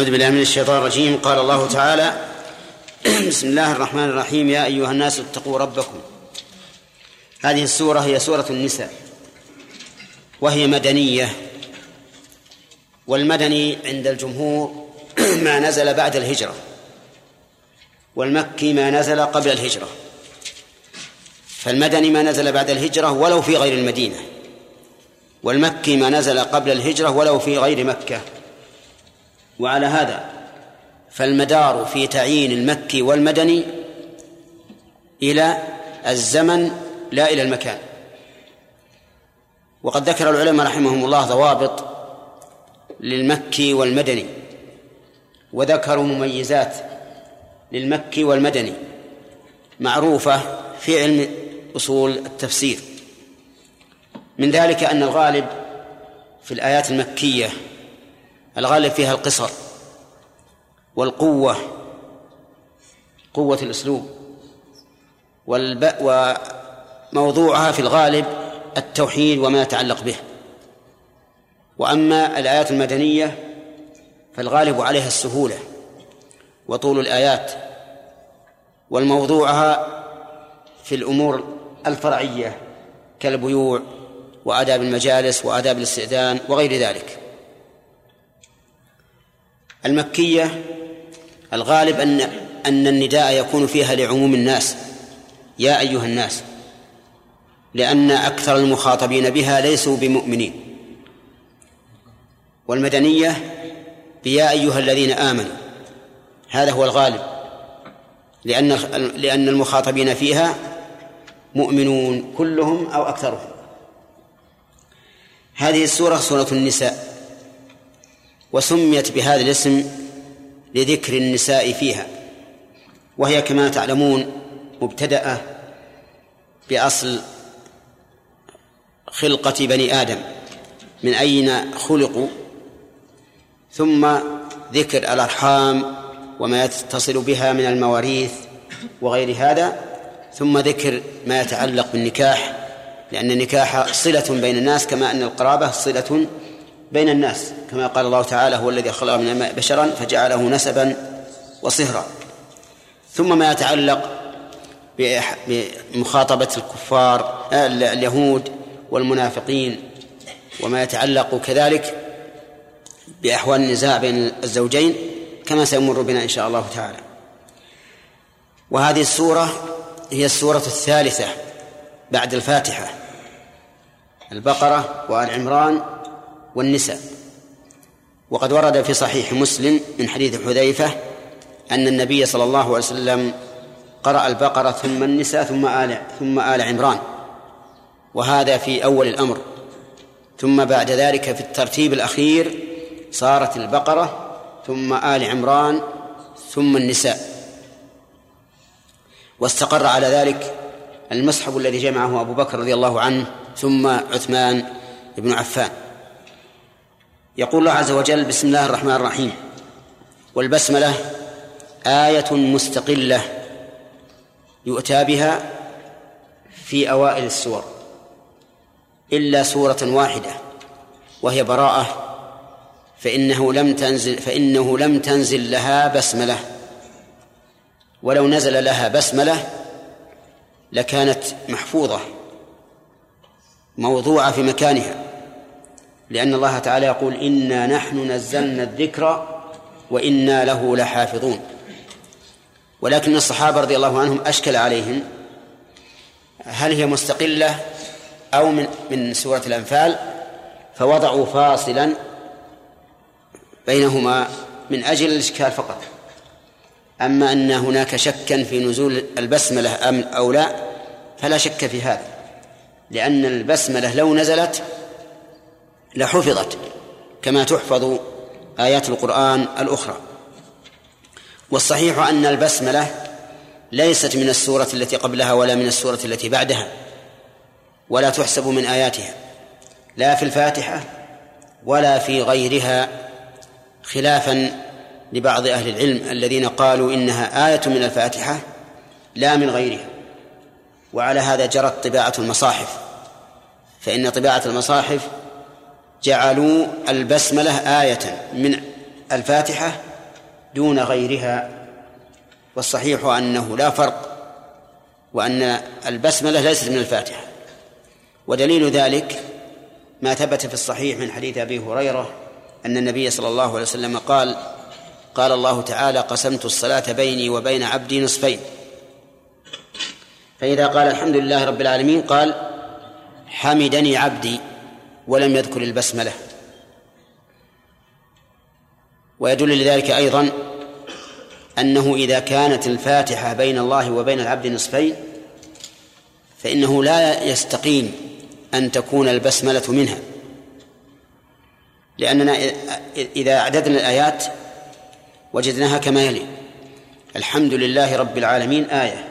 أعوذ بالله من الشيطان الرجيم. قال الله تعالى بسم الله الرحمن الرحيم. يا أيها الناس اتقوا ربكم. هذه السورة هي سورة النساء وهي مدنية. والمدني عند الجمهور ما نزل بعد الهجرة والمكي ما نزل قبل الهجرة. فالمدني ما نزل بعد الهجرة ولو في غير المدينة والمكي ما نزل قبل الهجرة ولو في غير مكة. وعلى هذا فالمدار في تعيين المكي والمدني إلى الزمن لا إلى المكان. وقد ذكر العلماء رحمهم الله ضوابط للمكي والمدني وذكروا مميزات للمكي والمدني معروفة في علم أصول التفسير. من ذلك أن الغالب في الآيات المكية الغالب فيها القصر والقوة قوة الأسلوب والب... وموضوعها في الغالب التوحيد وما يتعلق به. وأما الآيات المدنية فالغالب عليها السهولة وطول الآيات والموضوعها في الأمور الفرعية كالبيوع وآداب المجالس وآداب الاستئذان وغير ذلك. المكية الغالب أن أن النداء يكون فيها لعموم الناس. يا أيها الناس لأن أكثر المخاطبين بها ليسوا بمؤمنين. والمدنية بيا أيها الذين آمنوا هذا هو الغالب. لأن لأن المخاطبين فيها مؤمنون كلهم أو أكثرهم. هذه السورة سورة النساء. وسميت بهذا الاسم لذكر النساء فيها وهي كما تعلمون مبتدأة بأصل خلقة بني آدم من أين خلقوا؟ ثم ذكر الأرحام وما يتصل بها من المواريث وغير هذا ثم ذكر ما يتعلق بالنكاح لأن النكاح صلة بين الناس كما أن القرابة صلة بين الناس كما قال الله تعالى هو الذي خلق من الماء بشرا فجعله نسبا وصهرا. ثم ما يتعلق بمخاطبة الكفار اليهود والمنافقين وما يتعلق كذلك بأحوال النزاع بين الزوجين كما سيمر بنا إن شاء الله تعالى. وهذه السورة هي السورة الثالثة بعد الفاتحة البقرة وآل عمران والنساء. وقد ورد في صحيح مسلم من حديث حذيفة أن النبي صلى الله عليه وسلم قرأ البقرة ثم النساء ثم آل ثم آل عمران. وهذا في أول الأمر. ثم بعد ذلك في الترتيب الأخير صارت البقرة ثم آل عمران ثم النساء. واستقر على ذلك المصحف الذي جمعه أبو بكر رضي الله عنه ثم عثمان بن عفان. يقول الله عز وجل بسم الله الرحمن الرحيم. والبسملة آية مستقلة يؤتى بها في أوائل السور. إلا سورة واحدة وهي براءة فإنه لم تنزل فإنه لم تنزل لها بسملة. ولو نزل لها بسملة لكانت محفوظة موضوعة في مكانها. لأن الله تعالى يقول إنا نحن نزلنا الذكر وإنا له لحافظون. ولكن الصحابة رضي الله عنهم أشكل عليهم هل هي مستقلة أو من من سورة الأنفال؟ فوضعوا فاصلا بينهما من أجل الإشكال فقط. أما أن هناك شكا في نزول البسملة أم أو لا فلا شك في هذا لأن البسملة لو نزلت لحفظت كما تحفظ آيات القرآن الأخرى. والصحيح أن البسملة ليست من السورة التي قبلها ولا من السورة التي بعدها ولا تحسب من آياتها لا في الفاتحة ولا في غيرها خلافا لبعض أهل العلم الذين قالوا إنها آية من الفاتحة لا من غيرها. وعلى هذا جرت طباعة المصاحف فإن طباعة المصاحف جعلوا البسملة آية من الفاتحة دون غيرها والصحيح أنه لا فرق وأن البسملة ليست من الفاتحة. ودليل ذلك ما ثبت في الصحيح من حديث أبي هريرة أن النبي صلى الله عليه وسلم قال قال الله تعالى قسمت الصلاة بيني وبين عبدي نصفين فإذا قال الحمد لله رب العالمين قال حمدني عبدي ولم يذكر البسملة. ويدل لذلك أيضا أنه إذا كانت الفاتحة بين الله وبين العبد نصفين فإنه لا يستقيم أن تكون البسملة منها. لأننا إذا أعددنا الآيات وجدناها كما يلي. الحمد لله رب العالمين آية.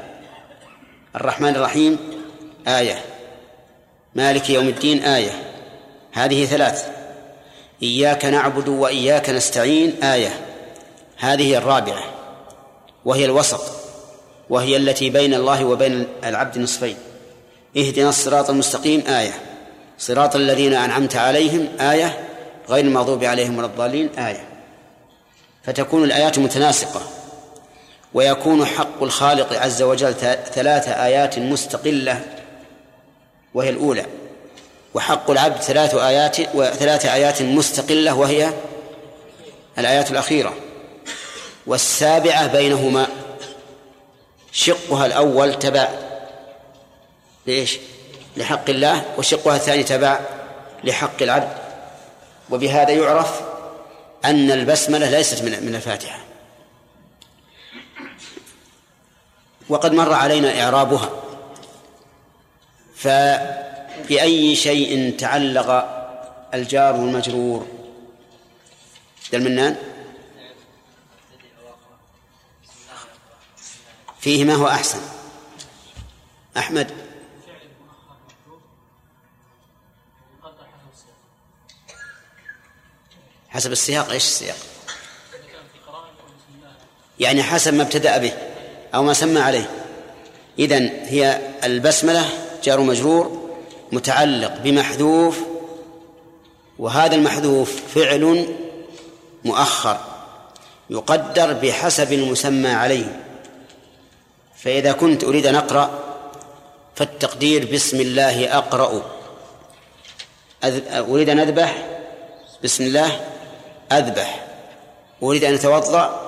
الرحمن الرحيم آية. مالك يوم الدين آية. هذه ثلاث. إياك نعبد وإياك نستعين آية. هذه الرابعة. وهي الوسط. وهي التي بين الله وبين العبد نصفين. اهدنا الصراط المستقيم آية. صراط الذين أنعمت عليهم آية. غير المغضوب عليهم ولا الضالين آية. فتكون الآيات متناسقة. ويكون حق الخالق عز وجل ثلاث آيات مستقلة. وهي الأولى. وحق العبد ثلاث آيات وثلاث آيات مستقلة وهي الآيات الأخيرة. والسابعة بينهما. شقها الأول تبع ليش؟ لحق الله وشقها الثاني تبع لحق العبد. وبهذا يعرف أن البسملة ليست من من الفاتحة. وقد مر علينا إعرابها. فبأي شيء تعلق الجار والمجرور. المنان فيه ما هو أحسن. أحمد؟ حسب السياق إيش السياق؟ يعني حسب ما ابتدأ به أو ما سمى عليه. إذن هي البسملة جار مجرور متعلق بمحذوف وهذا المحذوف فعل مؤخر يقدر بحسب المسمى عليه. فإذا كنت أريد أن أقرأ فالتقدير بسم الله أقرأ. أريد أن أذبح بسم الله أذبح. أريد أن أتوضأ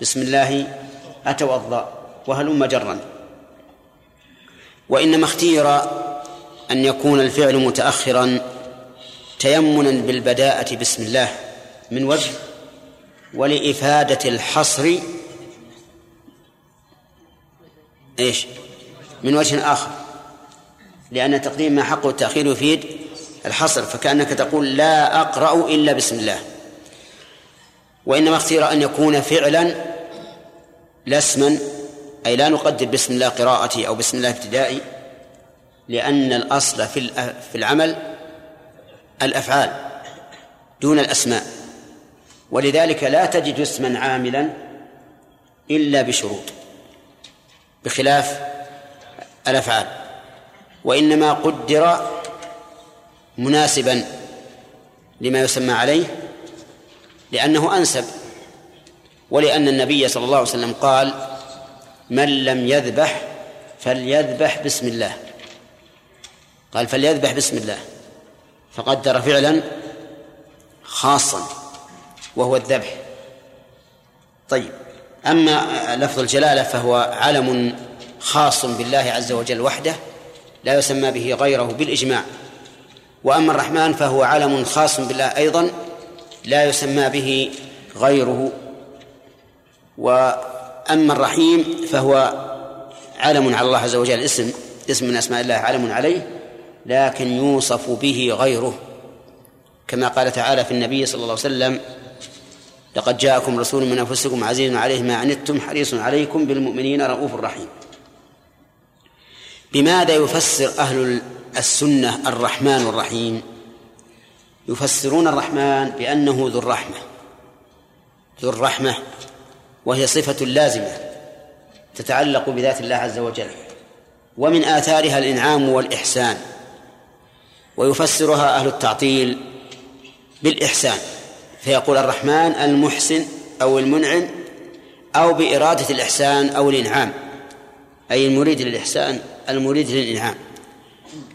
بسم الله أتوضأ. وهلم جرا. وإنما اختير أن يكون الفعل متأخرا تيمنا بالبداءة بسم الله من وجه ولإفادة الحصر إيش؟ من وجه آخر. لأن تقديم ما حقه التأخير يفيد الحصر فكأنك تقول لا أقرأ إلا بسم الله. وإنما اختير أن يكون فعلا لا اسما أي لا نقدر بسم الله قراءتي أو بسم الله ابتدائي. لأن الأصل في في العمل الأفعال دون الأسماء ولذلك لا تجد اسما عاملا إلا بشروط بخلاف الأفعال وإنما قدر مناسبا لما يسمى عليه لأنه أنسب ولأن النبي صلى الله عليه وسلم قال من لم يذبح فليذبح بسم الله. قال فليذبح بسم الله. فقدر فعلا خاصا وهو الذبح. طيب أما لفظ الجلالة فهو علم خاص بالله عز وجل وحده لا يسمى به غيره بالإجماع. وأما الرحمن فهو علم خاص بالله أيضا لا يسمى به غيره. وأما الرحيم فهو علم على الله عز وجل اسم اسم من أسماء الله علم عليه. لكن يوصف به غيره. كما قال تعالى في النبي صلى الله عليه وسلم لقد جاءكم رسول من أنفسكم عزيز عليه ما عنتم حريص عليكم بالمؤمنين رؤوف رحيم. بماذا يفسر أهل السنة الرحمن الرحيم؟ يفسرون الرحمن بأنه ذو الرحمة. ذو الرحمة وهي صفة لازمة تتعلق بذات الله عز وجل. ومن آثارها الإنعام والإحسان. ويفسرها أهل التعطيل بالإحسان. فيقول الرحمن المحسن أو المنعم أو بإرادة الإحسان أو الإنعام. أي المريد للإحسان المريد للإنعام.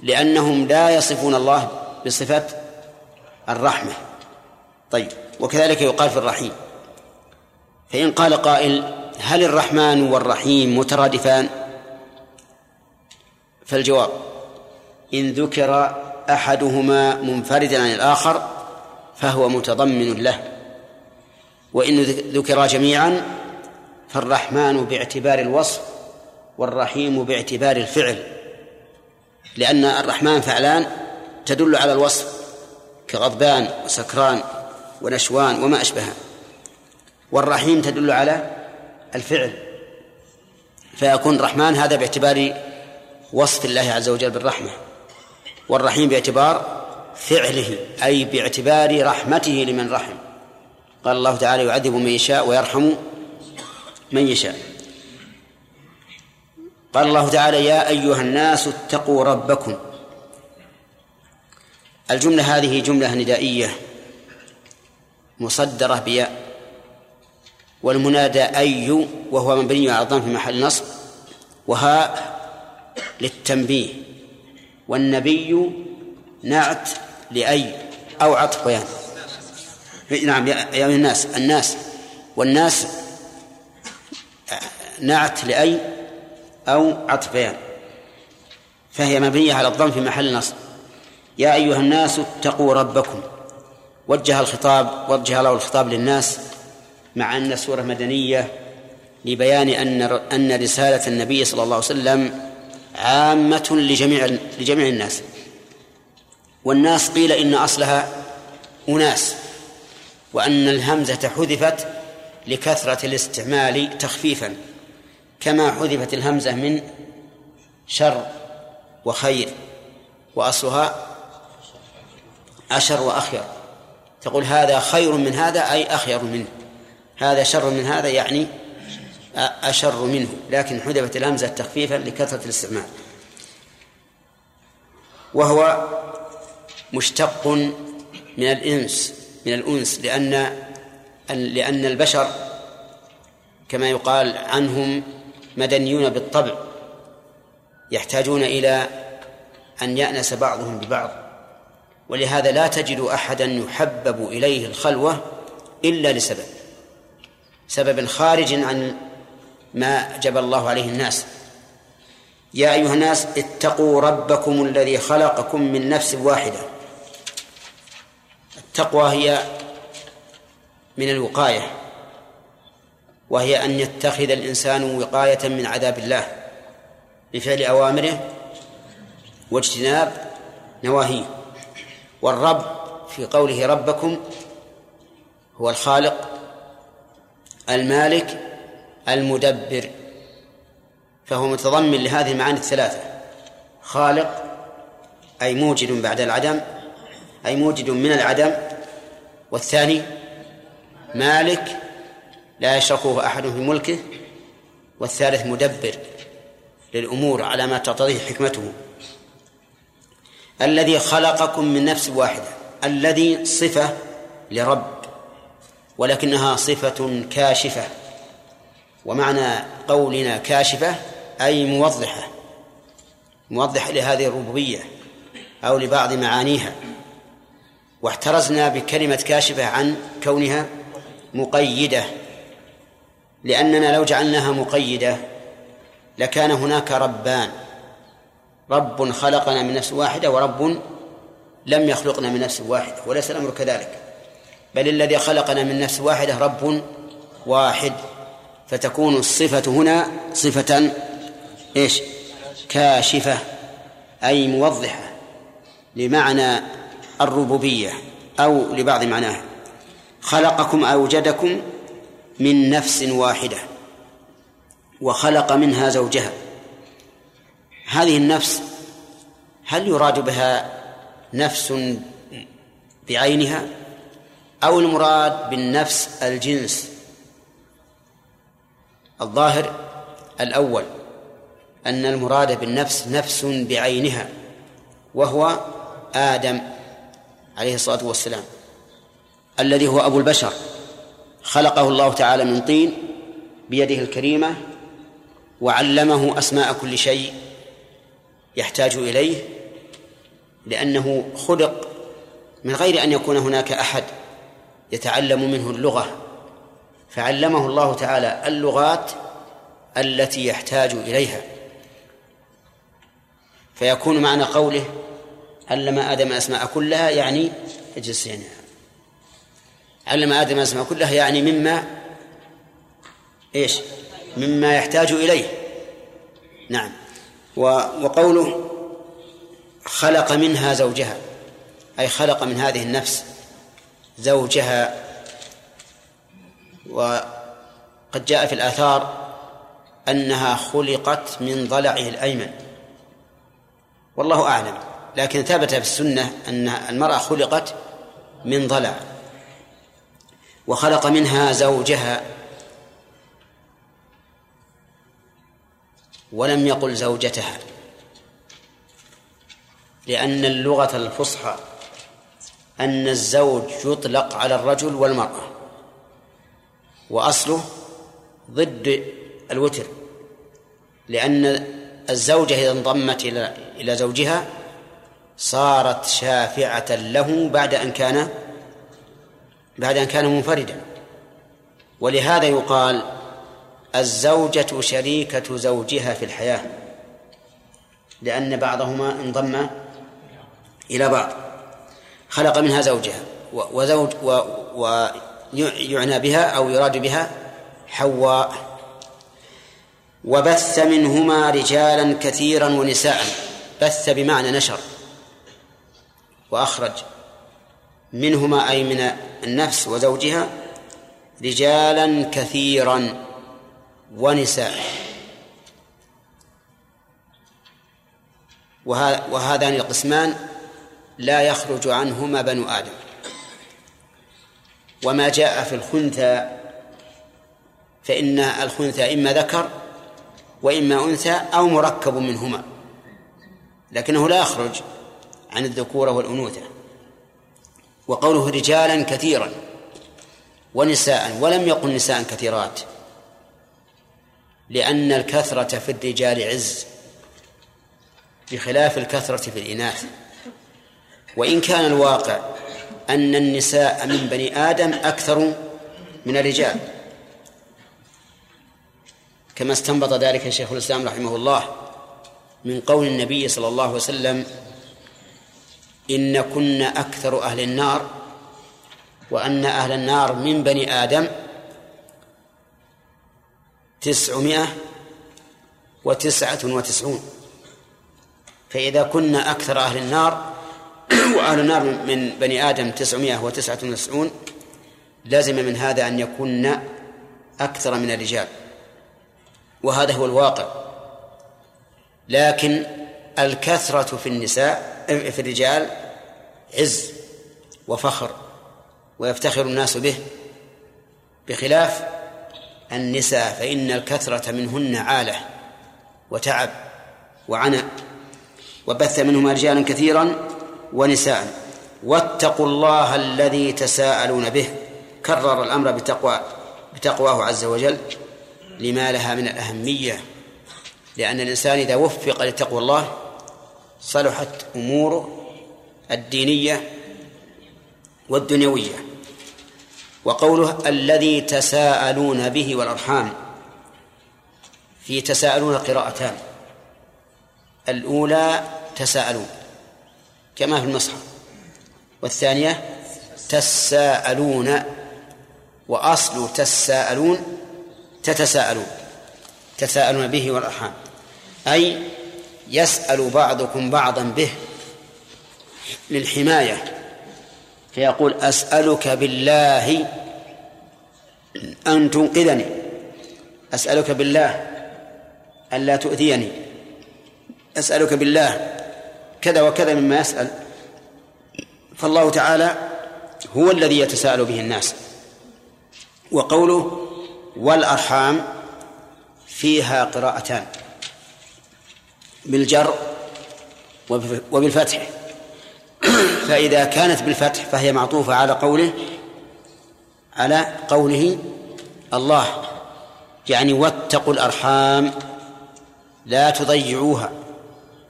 لأنهم لا يصفون الله بصفة الرحمة. طيب وكذلك يقال في الرحيم. فإن قال قائل هل الرحمن والرحيم مترادفان؟ فالجواب إن ذكر أحدهما منفردا عن الآخر فهو متضمن له. وإن ذكر جميعا فالرحمن باعتبار الوصف والرحيم باعتبار الفعل لأن الرحمن فعلان تدل على الوصف كغضبان وسكران ونشوان وما أشبهها والرحيم تدل على الفعل. فيكون الرحمن هذا باعتبار وصف الله عز وجل بالرحمة. والرحيم باعتبار فعله أي باعتبار رحمته لمن رحم. قال الله تعالى يعذب من يشاء ويرحم من يشاء. قال الله تعالى يا أيها الناس اتقوا ربكم. الجملة هذه جملة ندائية مصدرة بياء والمنادى أي وهو مبني على الضم في محل نصب وهاء للتنبيه. والنبي نعت لأي أو عطف بيان نعم يا الناس الناس والناس نعت لأي أو عطف بيان فهي مبنية على الضم في محل نصب يا أيها الناس اتقوا ربكم. وجه الخطاب وجه له الخطاب للناس مع أن السورة مدنية لبيان أن أن رسالة النبي صلى الله عليه وسلم عامة لجميع لجميع الناس. والناس قيل إن أصلها أناس وأن الهمزة حذفت لكثرة الاستعمال تخفيفا كما حذفت الهمزة من شر وخير وأصلها أشر وأخير. تقول هذا خير من هذا أي أخير منه هذا شر من هذا يعني أشر منه لكن حذفت الهمزة تخفيفا لكثرة الاستعمال. وهو مشتق من الإنس من الأنس لأن لأن البشر كما يقال عنهم مدنيون بالطبع يحتاجون إلى أن يأنس بعضهم ببعض. ولهذا لا تجد أحدا يحبب إليه الخلوة إلا لسبب. سبب خارج عن ما جبى الله عليه الناس. يا أيها الناس اتقوا ربكم الذي خلقكم من نفس واحدة. التقوى هي من الوقاية وهي أن يتخذ الإنسان وقاية من عذاب الله بفعل أوامره واجتناب نواهيه. والرب في قوله ربكم هو الخالق المالك المدبر فهو متضمن لهذه المعاني الثلاثة خالق أي موجد بعد العدم أي موجد من العدم والثاني مالك لا يشركه أحد في ملكه والثالث مدبر للأمور على ما تقتضيه حكمته. الذي خلقكم من نفس واحدة الذي صفة لرب ولكنها صفة كاشفة. ومعنى قولنا كاشفة أي موضحة موضحة لهذه الربوبية أو لبعض معانيها. واحترزنا بكلمة كاشفة عن كونها مقيدة لأننا لو جعلناها مقيدة لكان هناك ربان رب خلقنا من نفس واحدة ورب لم يخلقنا من نفس واحدة وليس الأمر كذلك بل الذي خلقنا من نفس واحدة رب واحد. فتكون الصفة هنا صفة إيش؟ كاشفة أي موضحة لمعنى الربوبية أو لبعض معناها. خلقكم أوجدكم من نفس واحدة وخلق منها زوجها. هذه النفس هل يراد بها نفس بعينها أو المراد بالنفس الجنس؟ الظاهر الأول أن المراد بالنفس نفس بعينها وهو آدم عليه الصلاة والسلام الذي هو أبو البشر خلقه الله تعالى من طين بيده الكريمة وعلمه أسماء كل شيء يحتاج إليه لأنه خلق من غير أن يكون هناك أحد يتعلم منه اللغة. فعلمه الله تعالى اللغات التي يحتاج إليها. فيكون معنى قوله علم آدم الأسماء كلها يعني اجلس يعني. علم آدم الأسماء كلها يعني مما إيش؟ مما يحتاج إليه. نعم. وقوله خلق منها زوجها أي خلق من هذه النفس زوجها وقد جاء في الآثار أنها خلقت من ضلعه الأيمن. والله أعلم لكن ثبت في السنة أن المرأة خلقت من ضلع وخلق منها زوجها ولم يقل زوجتها لأن اللغة الفصحى أن الزوج يطلق على الرجل والمرأة. وأصله ضد الوتر لأن الزوجة إذا انضمت إلى إلى زوجها صارت شافعة له بعد أن كان بعد أن كان منفردا. ولهذا يقال الزوجة شريكة زوجها في الحياة لأن بعضهما انضم إلى بعض. خلق منها زوجها وزوج ويعنى بها أو يراد بها حواء. وبث منهما رجالا كثيرا ونساء. بث بمعنى نشر. وأخرج. منهما أي من النفس وزوجها رجالا كثيرا ونساء. وهذان القسمان لا يخرج عنهما بنو آدم. وما جاء في الخنثى فإن الخنثى إما ذكر وإما أنثى أو مركب منهما لكنه لا يخرج عن الذكورة والأنوثة. وقوله رجالا كثيرا ونساء ولم يقل نساء كثيرات لأن الكثرة في الرجال عز بخلاف الكثرة في الإناث. وإن كان الواقع أن النساء من بني آدم أكثر من الرجال. كما استنبط ذلك شيخ الإسلام رحمه الله من قول النبي صلى الله عليه وسلم إن كن أكثر أهل النار وأن أهل النار من بني آدم تسعمائة وتسعة وتسعون. فإذا كنا أكثر أهل النار وأهل النار من بني آدم تسعمائة وتسعة وتسعون. لازم من هذا أن يكون أكثر من الرجال. وهذا هو الواقع. لكن الكثرة في النساء في الرجال عز وفخر ويفتخر الناس به. بخلاف النساء فإن الكثرة منهن عالة وتعب وعناء. وبث منهما رجالا كثيرا ونساء واتقوا الله الذي تساءلون به كرر الأمر بتقوى بتقواه عز وجل لما لها من الأهمية لأن الإنسان إذا وفق لتقوى الله صلحت أموره الدينية والدنيوية. وقوله الذي تساءلون به والأرحام في تساءلون قراءتان الأولى تساءلون. كما في المصحف. والثانية تساءلون وأصل تساءلون تتساءلون تساءلون به والأرحام. أي يسأل بعضكم بعضا به للحماية فيقول أسألك بالله أن تنقذني أسألك بالله ألا تؤذيني أسألك بالله كذا وكذا مما يسأل. فالله تعالى هو الذي يتساءل به الناس. وقوله والأرحام فيها قراءتان. بالجر وبالفتح. فإذا كانت بالفتح فهي معطوفة على قوله على قوله الله. يعني واتقوا الأرحام لا تضيعوها.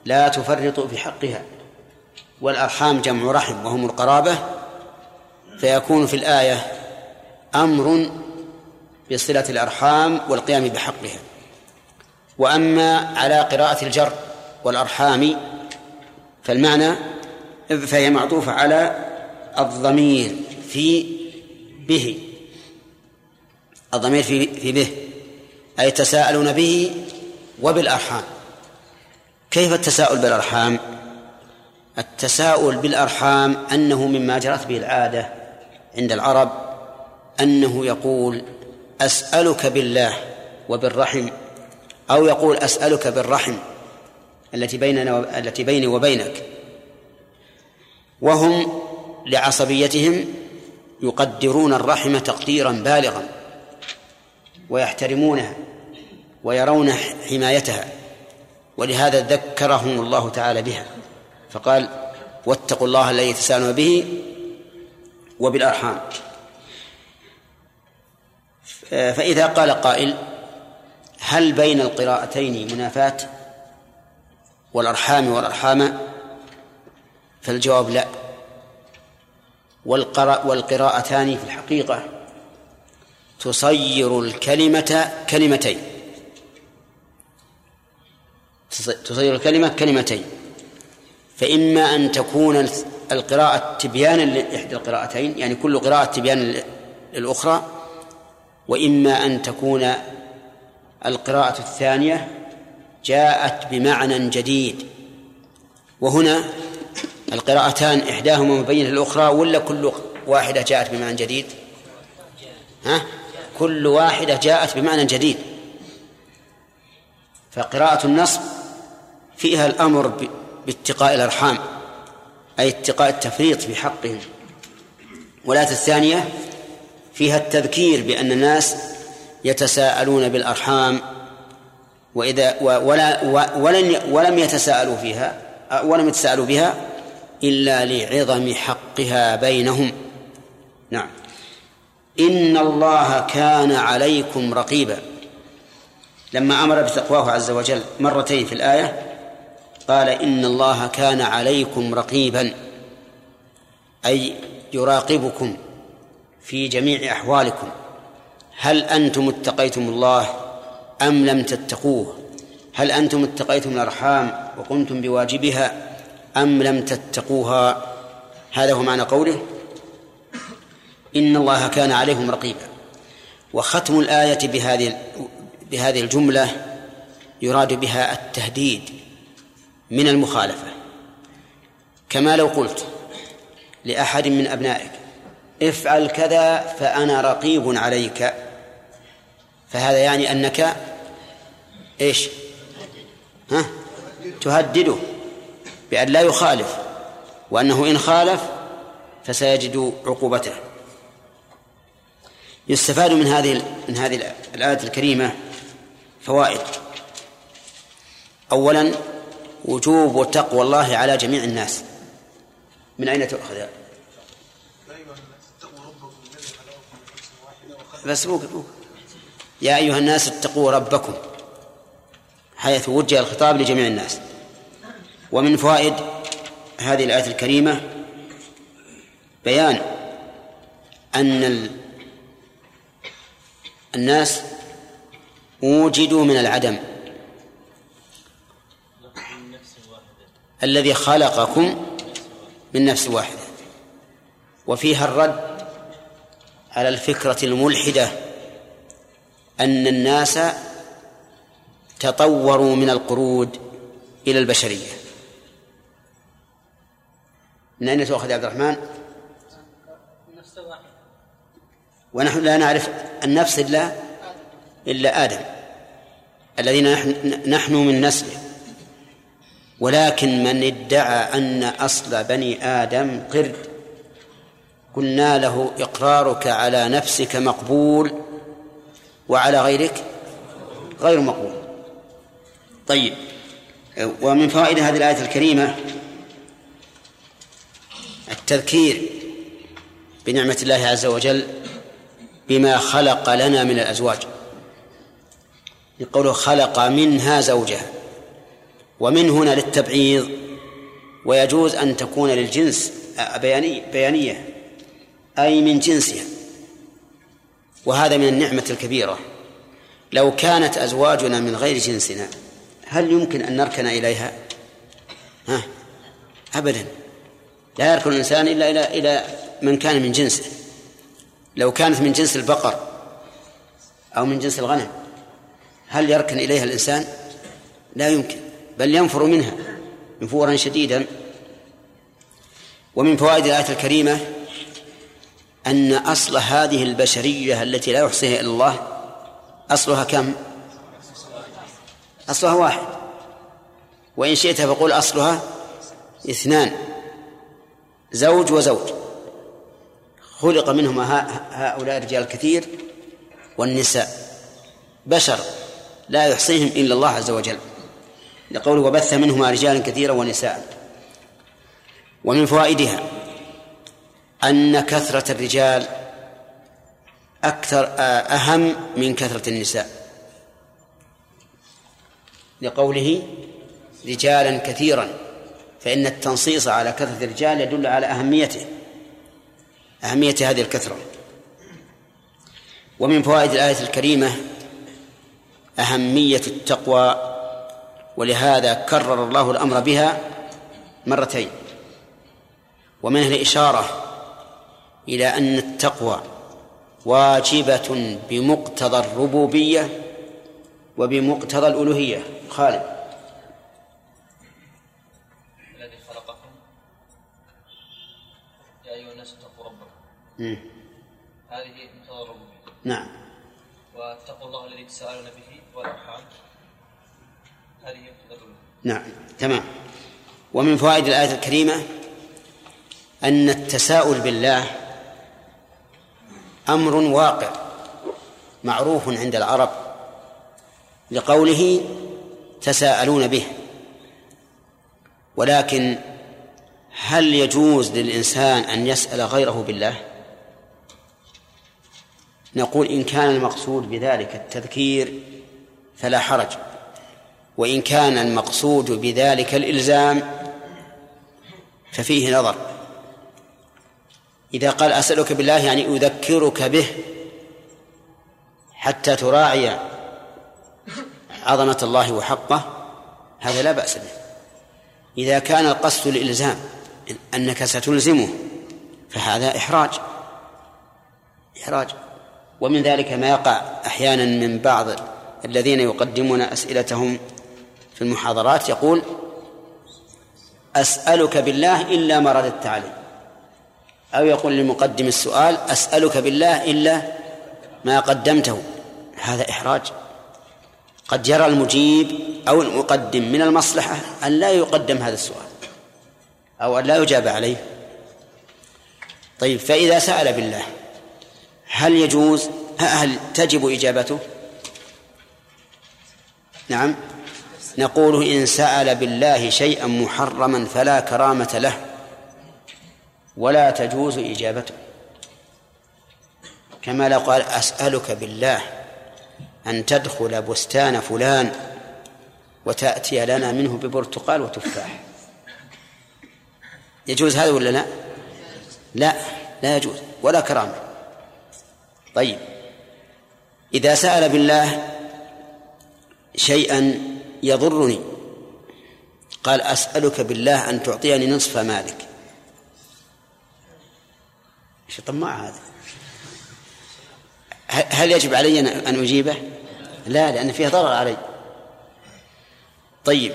لا تفرطوا في حقها. والأرحام جمع رحم وهم القرابة. فيكون في الآية أمر بصلة الأرحام والقيام بحقها. وأما على قراءة الجر والأرحام فالمعنى فهي معطوفة على الضمير في به. الضمير في في به. أي يتساءلون به وبالأرحام. كيف التساؤل بالأرحام؟ التساؤل بالأرحام أنه مما جرت به العادة عند العرب أنه يقول أسألك بالله وبالرحم أو يقول أسألك بالرحم التي بيننا التي بيني وبينك. وهم لعصبيتهم يقدرون الرحم تقديرا بالغا ويحترمونها ويرون حمايتها. ولهذا ذكرهم الله تعالى بها. فقال واتقوا الله الذي تسالون به وبالأرحام. فإذا قال قائل هل بين القراءتين منافاة والأرحام والأرحام؟ فالجواب لا. والقراءتان في الحقيقة تصير الكلمة كلمتين. تصير الكلمة كلمتين. فإما أن تكون القراءة تبيانا لإحدى القراءتين يعني كل قراءة تبيان للأخرى وإما أن تكون القراءة الثانية جاءت بمعنى جديد. وهنا القراءتان إحداهما مبينة للأخرى ولا كل واحدة جاءت بمعنى جديد؟ ها؟ كل واحدة جاءت بمعنى جديد. فقراءة النصب فيها الأمر باتقاء الأرحام أي اتقاء التفريط في حقهم. والآية الثانية فيها التذكير بأن الناس يتساءلون بالأرحام وإذا ولا ولن ولم يتساءلوا فيها ولم يتساءلوا بها إلا لعظم حقها بينهم. نعم. إن الله كان عليكم رقيبا. لما أمر بتقواه عز وجل مرتين في الآية قال إن الله كان عليكم رقيبا أي يراقبكم في جميع أحوالكم. هل أنتم اتقيتم الله أم لم تتقوه؟ هل أنتم اتقيتم الأرحام وقمتم بواجبها أم لم تتقوها؟ هذا هو معنى قوله إن الله كان عليهم رقيبا. وختم الآية بهذه بهذه الجملة يراد بها التهديد من المخالفة كما لو قلت لأحد من أبنائك افعل كذا فأنا رقيب عليك فهذا يعني أنك إيش؟ ها؟ تهدده بأن لا يخالف وأنه إن خالف فسيجد عقوبته يستفاد من هذه من هذه الآية الكريمة فوائد أولا وجوب وتقوى الله على جميع الناس. من أين تؤخذ؟ بس بوك بوك يا أيها الناس اتقوا ربكم حيث وجه الخطاب لجميع الناس. ومن فوائد هذه الآية الكريمة بيان أن الناس وجدوا من العدم. الذي خلقكم من نفس واحدة. وفيها الرد على الفكرة الملحدة أن الناس تطوروا من القرود إلى البشرية. من أين تؤخذ يا عبد الرحمن؟ ونحن لا نعرف النفس إلا إلا آدم. الذين نحن, نحن من نسله. ولكن من ادعى أن أصل بني آدم قرد. قلنا له إقرارك على نفسك مقبول وعلى غيرك غير مقبول. طيب ومن فوائد هذه الآية الكريمة التذكير بنعمة الله عز وجل بما خلق لنا من الأزواج. يقول خلق منها زوجها. ومن هنا للتبعيض ويجوز أن تكون للجنس بياني بيانية أي من جنسها. وهذا من النعمة الكبيرة. لو كانت أزواجنا من غير جنسنا هل يمكن أن نركن إليها؟ ها؟ أبدا. لا يركن الإنسان إلا إلى إلى من كان من جنسه. لو كانت من جنس البقر أو من جنس الغنم هل يركن إليها الإنسان؟ لا يمكن. بل ينفر منها نفورا شديدا. ومن فوائد الآية الكريمة أن أصل هذه البشرية التي لا يحصيها إلا الله أصلها كم؟ أصلها واحد. وإن شئت فقول أصلها اثنان زوج وزوج. خلق منهما هؤلاء الرجال الكثير والنساء. بشر لا يحصيهم إلا الله عز وجل. لقوله وبث منهما رجالا كثيرا ونساء. ومن فوائدها أن كثرة الرجال أكثر أهم من كثرة النساء. لقوله رجالا كثيرا فإن التنصيص على كثرة الرجال يدل على أهميته أهمية هذه الكثرة. ومن فوائد الآية الكريمة أهمية التقوى. ولهذا كرر الله الأمر بها مرتين. ومنها الإشارة إلى أن التقوى واجبة بمقتضى الربوبية وبمقتضى الألوهية. خالد. الذي خلقكم. يا أيها الناس اتقوا ربكم. هذه مقتضى الربوبية. نعم. واتقوا الله الذي تساءلون به والأرحام. نعم تمام. ومن فوائد الآية الكريمة أن التساؤل بالله أمر واقع معروف عند العرب لقوله تساءلون به. ولكن هل يجوز للإنسان أن يسأل غيره بالله؟ نقول إن كان المقصود بذلك التذكير فلا حرج. وإن كان المقصود بذلك الإلزام ففيه نظر. إذا قال أسألك بالله يعني أذكرك به حتى تراعي عظمة الله وحقه هذا لا بأس به. إذا كان القصد الإلزام أنك ستلزمه فهذا إحراج. إحراج. ومن ذلك ما يقع أحيانا من بعض الذين يقدمون أسئلتهم في المحاضرات يقول أسألك بالله إلا ما رددت عليه أو يقول لمقدم السؤال أسألك بالله إلا ما قدمته. هذا إحراج. قد يرى المجيب أو المقدم من المصلحة أن لا يقدم هذا السؤال أو أن لا يجاب عليه. طيب فإذا سأل بالله هل يجوز؟ هل تجب إجابته؟ نعم. نقول إن سأل بالله شيئا محرما فلا كرامة له ولا تجوز إجابته. كما لو قال أسألك بالله أن تدخل بستان فلان وتأتي لنا منه ببرتقال وتفاح. يجوز هذا ولا لا؟ لا لا يجوز ولا كرامة. طيب إذا سأل بالله شيئا يضرني. قال أسألك بالله أن تعطيني نصف مالك. إيش طماع هذا؟ هل يجب علي أن أجيبه؟ لا لأن فيه ضرر علي. طيب.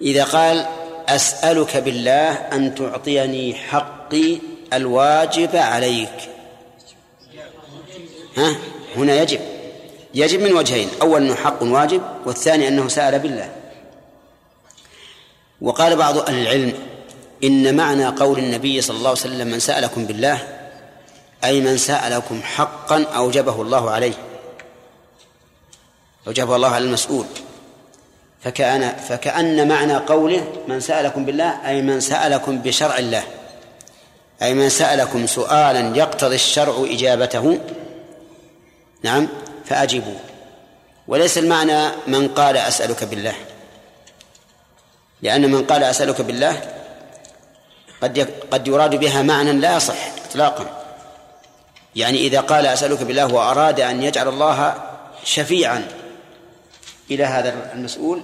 إذا قال أسألك بالله أن تعطيني حقي الواجب عليك. ها؟ هنا يجب. يجب من وجهين أول أنه حق واجب والثاني أنه سأل بالله. وقال بعض أهل العلم إن معنى قول النبي صلى الله عليه وسلم من سألكم بالله أي من سألكم حقا أوجبه الله عليه. أوجبه الله على المسؤول. فكأن فكأن معنى قوله من سألكم بالله أي من سألكم بشرع الله. أي من سألكم سؤالا يقتضي الشرع إجابته. نعم. فأجيبوا وليس المعنى من قال أسألك بالله. لأن من قال أسألك بالله قد قد يراد بها معنى لا يصح إطلاقا. يعني إذا قال أسألك بالله وأراد أن يجعل الله شفيعا إلى هذا المسؤول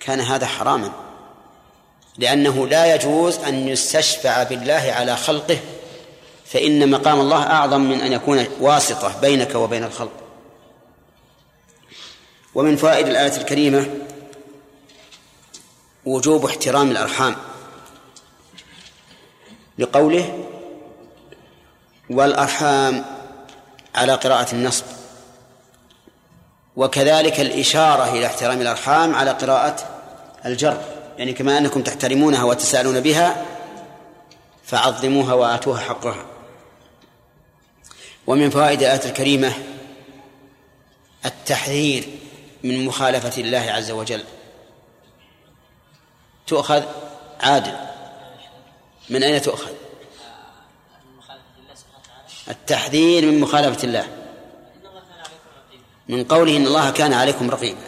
كان هذا حراما. لأنه لا يجوز أن يستشفع بالله على خلقه فإن مقام الله أعظم من أن يكون واسطة بينك وبين الخلق. ومن فوائد الآية الكريمة وجوب احترام الأرحام. لقوله والأرحام على قراءة النصب. وكذلك الإشارة إلى احترام الأرحام على قراءة الجر. يعني كما أنكم تحترمونها وتسألون بها فعظموها وآتوها حقها. ومن فوائد الآية الكريمة التحذير من مخالفة الله عز وجل. تؤخذ؟ عادل. من أين تؤخذ؟ التحذير من مخالفة الله. من قوله إن الله كان عليكم رقيبا.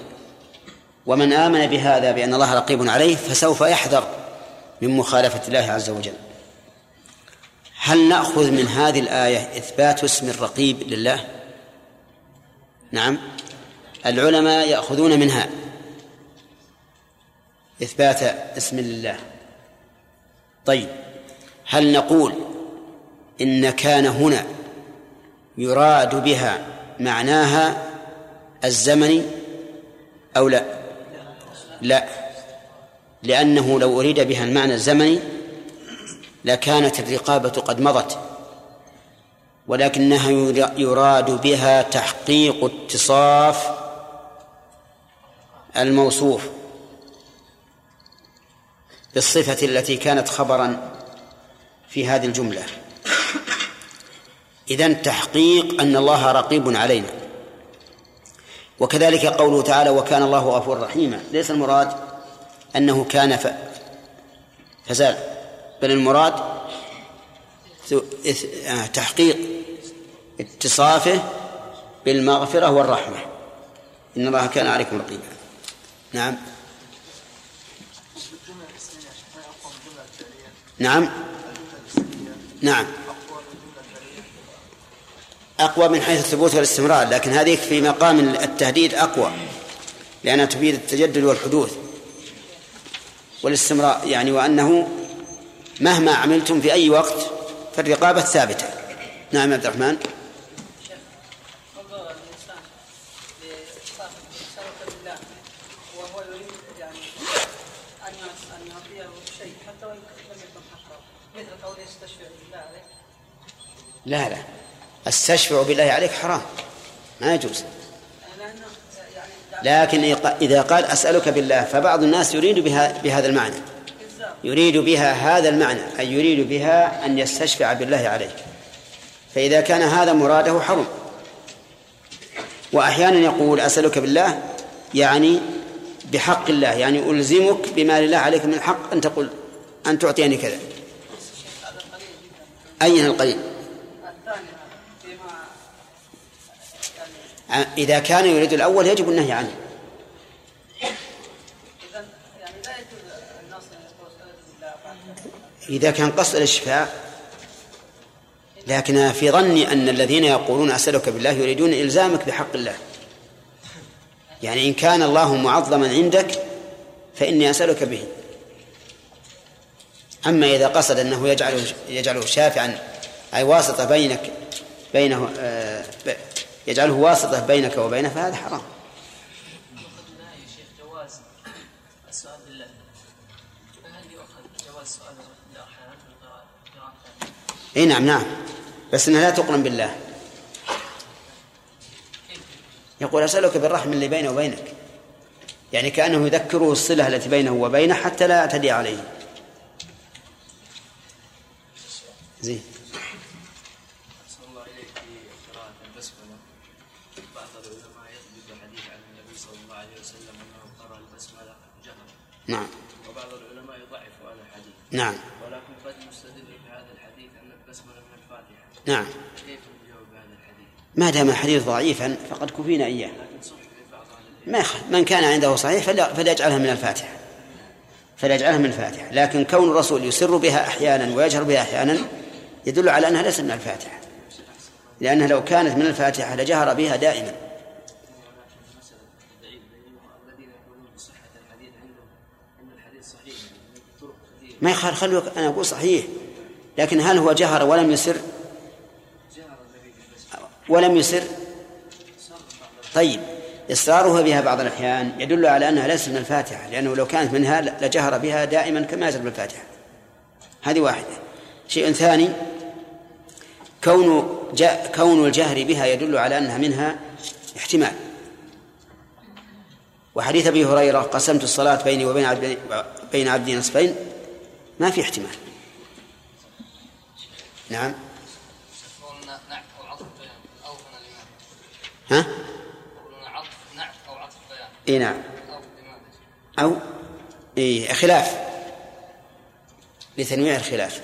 ومن آمن بهذا بأن الله رقيب عليه فسوف يحذر من مخالفة الله عز وجل. هل نأخذ من هذه الآية إثبات اسم الرقيب لله؟ نعم. العلماء يأخذون منها. إثبات اسم لله طيب هل نقول إن كان هنا يراد بها معناها الزمني أو لا؟ لا. لأنه لو أريد بها المعنى الزمني لكانت الرقابة قد مضت. ولكنها يراد بها تحقيق اتصاف الموصوف بالصفة التي كانت خبرا في هذه الجملة. إذن تحقيق أن الله رقيب علينا. وكذلك قوله تعالى وكان الله غفورا رحيما ليس المراد أنه كان. فزال بل المراد آه، تحقيق اتصافه بالمغفرة والرحمة. إن الله كان عليكم رقيبا. نعم. نعم. نعم. أقوى من حيث الثبوت والاستمرار لكن هذه في مقام التهديد أقوى لأنها تفيد التجدد والحدوث والاستمرار يعني وأنه مهما عملتم في أي وقت فالرقابة ثابتة. نعم عبد الرحمن. لا لا. أستشفع بالله عليك حرام. ما يجوز. لكن إذا قال أسألك بالله فبعض الناس يريد بها بهذا المعنى. يريد بها هذا المعنى أي يريد بها أن يستشفع بالله عليك. فإذا كان هذا مراده حرم. وأحيانا يقول أسألك بالله يعني بحق الله يعني ألزمك بما لله عليك من الحق أن تقول أن تعطيني كذا. أين القليل؟ إذا كان يريد الأول يجب النهي عنه. إذا كان قصد الإشفاء لكن في ظني أن الذين يقولون أسألك بالله يريدون إلزامك بحق الله. يعني إن كان الله معظما عندك فإني أسألك به. أما إذا قصد أنه يجعله يجعله شافعا أي واسطة بينك بينه آه، يجعله واسطة بينك وبينه فهذا حرام. إي نعم نعم. بس إنها لا تقرن بالله. يقول أسألك بالرحم اللي بينه وبينك. يعني كأنه يذكره الصلة التي بينه وبينه حتى لا يعتدي عليه. زين. نعم. وبعض العلماء يضعف هذا الحديث. نعم. ولكن قد يستدل بهذا الحديث أن البسمله من الفاتحه نعم. كيف نجاوب بهذا الحديث؟ ما دام الحديث ضعيفا فقد كفينا إياه. لكن صح ما. من كان عنده صحيح فليجعلها من الفاتحة. فليجعلها من الفاتحة. لكن كون الرسول يسر بها أحيانا ويجهر بها أحيانا يدل على أنها ليست من الفاتحة. لأنها لو كانت من الفاتحة لجهر بها دائما. ما يخال خلوك أنا أقول صحيح. لكن هل هو جهر ولم يسر؟ ولم يسر؟ طيب. إصراره بها بعض الأحيان يدل على أنها ليست من الفاتحة لأنه لو كانت منها لجهر بها دائما كما يجهر بالفاتحة. هذه واحدة. شيء ثاني كون كون الجهر بها يدل على أنها منها احتمال. وحديث أبي هريرة قسمت الصلاة بيني وبين عبدي بين عبدي نصفين ما في احتمال. نعم. ها؟ إي نعم. أو إيه خلاف. لتنويع الخلاف.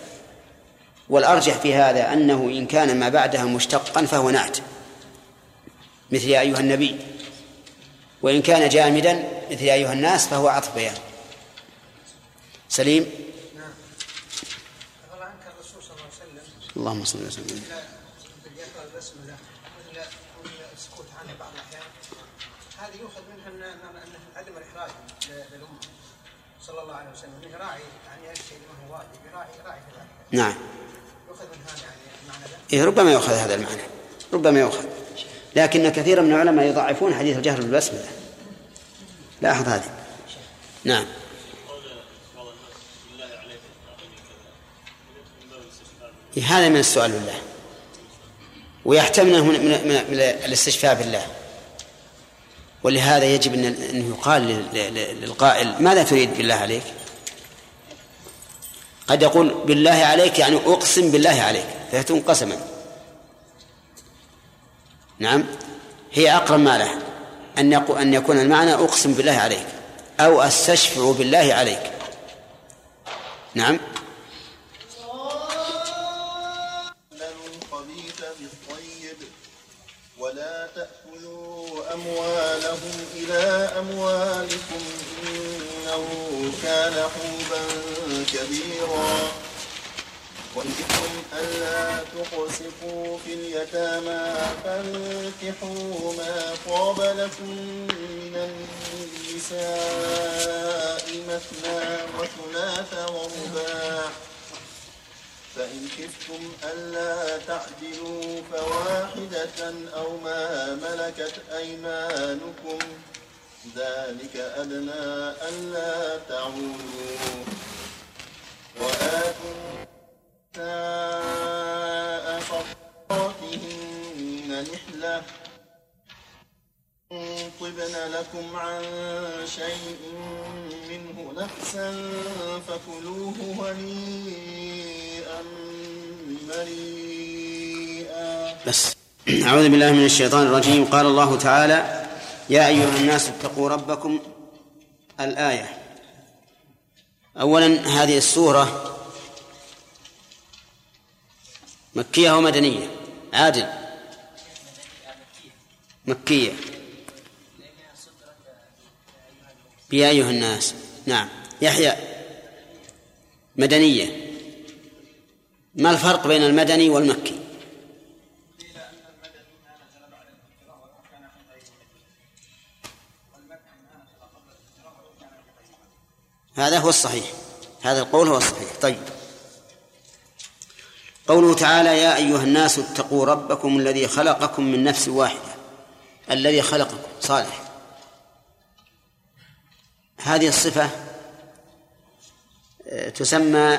والأرجح في هذا أنه إن كان ما بعدها مشتقا فهو نعت. مثل يا أيها النبي. وإن كان جامدا مثل يا أيها الناس فهو عطف بيان. سليم قال عنك الرسول صلى الله عليه وسلم اللهم صل وسلم السكوت عنها بعض الاحيان هذه يؤخذ منها ان عدم الإحراج للأمة. صلى الله عليه وسلم. إنه راعي يعني الشيء ما هو واجب يراعي راعي في ذلك. نعم. يؤخذ من هذا يعني المعنى ذا إيه ربما يؤخذ هذا المعنى. ربما يؤخذ. لكن كثيرا من العلماء يضعفون حديث الجهر بالبسملة. لاحظ هذه. نعم. هذا من السؤال بالله. ويحتمل من, من, من, الاستشفاء بالله. ولهذا يجب انه يقال لل- لل- للقائل ماذا تريد بالله عليك؟ قد يقول بالله عليك يعني أقسم بالله عليك فيكون قسما. نعم. هي أقرب ما له يقو أن يكون المعنى أقسم بالله عليك أو أستشفع بالله عليك. نعم. أموالهم إلى أموالكم إنه كان حوبا كبيرا. وإن خفتم ألا تقسطوا في اليتامى فانكحوا ما طاب لكم من النساء مثنى وثلاث ورباع. فإن خفتم ألا تعدلوا فواحدة أو ما ملكت أيمانكم ذلك أدنى ألا تعولوا وآتوا النساء صدقاتهن نحلة طبن لكم عن شيء منه نفسا فكلوه هنيئا بس. أعوذ بالله من الشيطان الرجيم. قال الله تعالى يا أيها الناس اتقوا ربكم. الآية. أولا هذه السورة مكية ومدنية عادل. مكية. يا أيها الناس. نعم. يحيى. مدنية. ما الفرق بين المدني والمكي؟ هذا هو الصحيح. هذا القول هو الصحيح. طيب. قوله تعالى يا أيها الناس اتقوا ربكم الذي خلقكم من نفس واحدة. الذي خلقكم. صالح. هذه الصفة آه، تسمى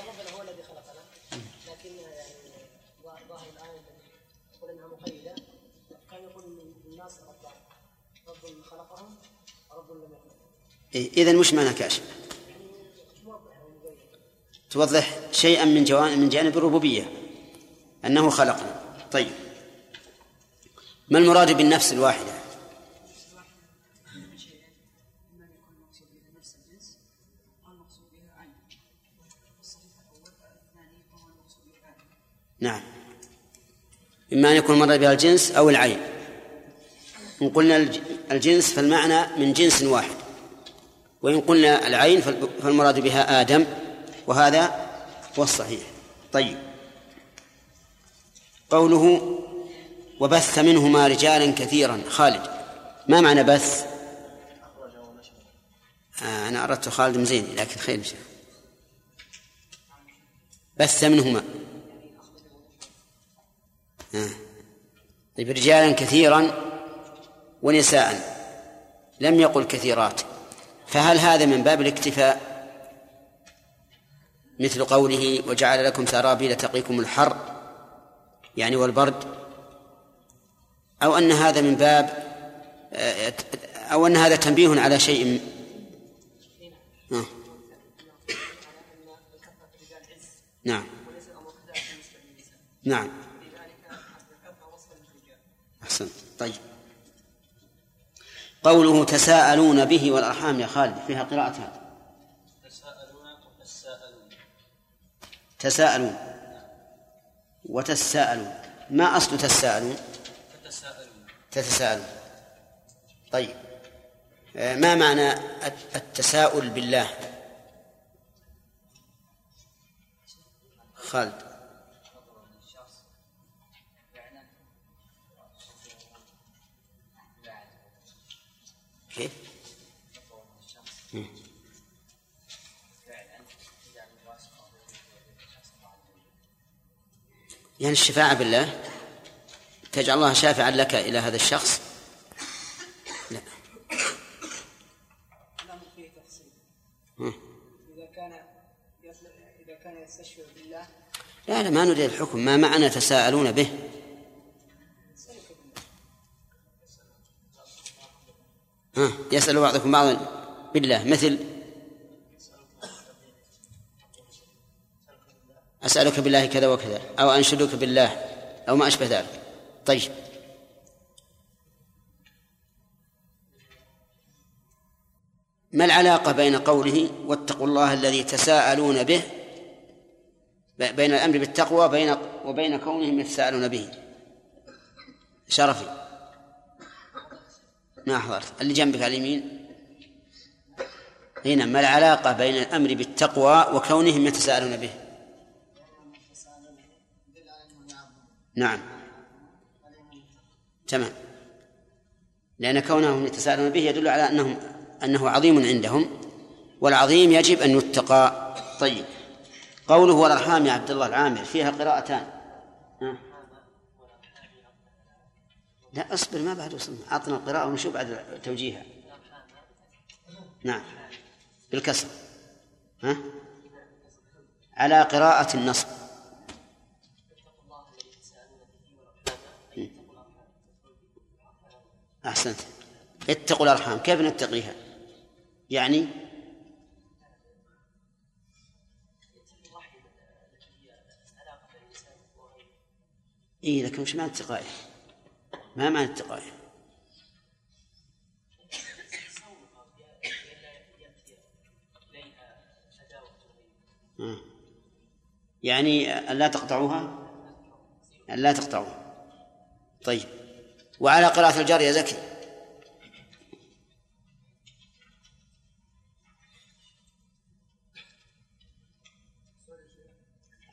إذا وش معنى كاشف توضح شيئا من جوانب من جانب الربوبية أنه خلقنا. طيب. ما المراد بالنفس الواحدة؟ نعم. إما أن يكون مراد بها الجنس أو العين. إن قلنا الج- الجنس فالمعنى من جنس واحد. وإن قلنا العين فال- فالمراد بها آدم وهذا هو الصحيح. طيب. قوله وبث منهما رجالا كثيرا. خالد ما معنى بث؟ آه أنا أردت خالد مزين لكن خير إن. بث منهما. آه. طيب رجالا كثيرا ونساء لم يقل كثيرات. فهل هذا من باب الاكتفاء؟ مثل قوله وجعل لكم سرابيل تقيكم الحر يعني والبرد. أو أن هذا من باب أو أن هذا تنبيه على شيء آه. نعم. نعم. أحسنت طيب. قوله تساءلون به والأرحام يا خالد فيها قراءة هذا تساءلون. وتساءلون. تساءلون وتساءلون ما أصل تساءلون؟ تتساءلون. تتساءلون طيب. آه، ما معنى التساؤل بالله؟ خالد. كيف؟ يعني الشفاعة بالله تجعل الله شافعا لك إلى هذا الشخص لا فيه تفصيل. اذا كان إذا كان يستشفع بالله لا لا ما نريد الحكم ما معنى تساءلون به يسأل بعضكم بعضا. بالله مثل. أسألك بالله كذا وكذا أو أنشدك بالله أو ما أشبه ذلك. طيب. ما العلاقة بين قوله واتقوا الله الذي تساءلون به بين الأمر بالتقوى بين وبين كونهم يتساءلون به شرفي. ما حضرت اللي جنبك على اليمين. هنا ما العلاقة بين الأمر بالتقوى وكونهم يتساءلون به. نعم. تمام. لأن كونهم يتساءلون به يدل على أنهم أنه عظيم عندهم والعظيم يجب أن يتقى. طيب. قوله والأرحام يا عبد الله العامر فيها قراءتان. لا اصبر ما بعد وصلنا أعطنا القراءة ونشوف بعد توجيهها. نعم. بالكسر. ها؟ على قراءة النصب. أحسنت. اتقوا الأرحام. كيف نتقيها؟ يعني؟ إيه لكن وش معنى اتقائه ما معنى اتقائه آه. يعني أن لا تقطعوها؟ أن لا تقطعوها. طيب. وعلى قراءة الجار يا زكي.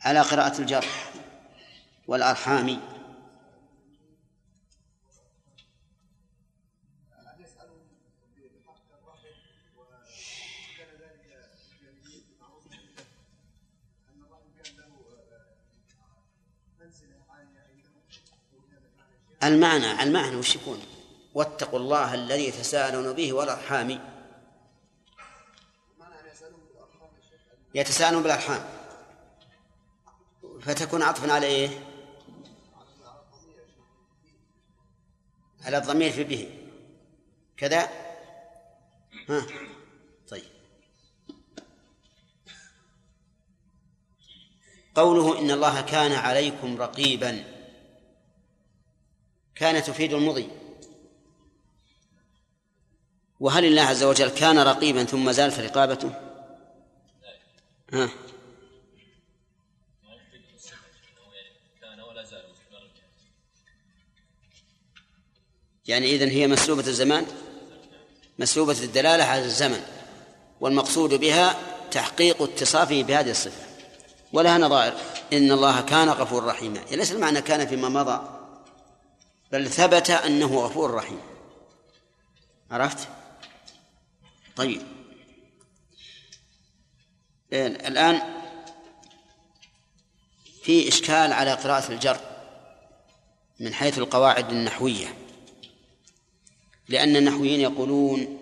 على قراءة الجر والأرحام. المعنى المعنى وش يكون؟ واتقوا الله الذي تساءلون به والأرحام. يتساءلون بالأرحام. فتكون عطفا على إيه؟ على الضمير في به. كذا؟ ها؟ طيب. قوله إن الله كان عليكم رقيبا. كان تفيد المضي. وهل الله عز وجل كان رقيبا ثم زالت رقابته؟ ها. يعني إذن هي مسلوبة الزمان؟ مسلوبة الدلالة على الزمن والمقصود بها تحقيق اتصافه بهذه الصفة. ولها نظائر. إن الله كان غفور رحيما. يعني ليس المعنى كان فيما مضى. بل ثبت أنه غفور رحيم. عرفت؟ طيب. الآن في إشكال على قراءة الجر من حيث القواعد النحوية. لأن النحويين يقولون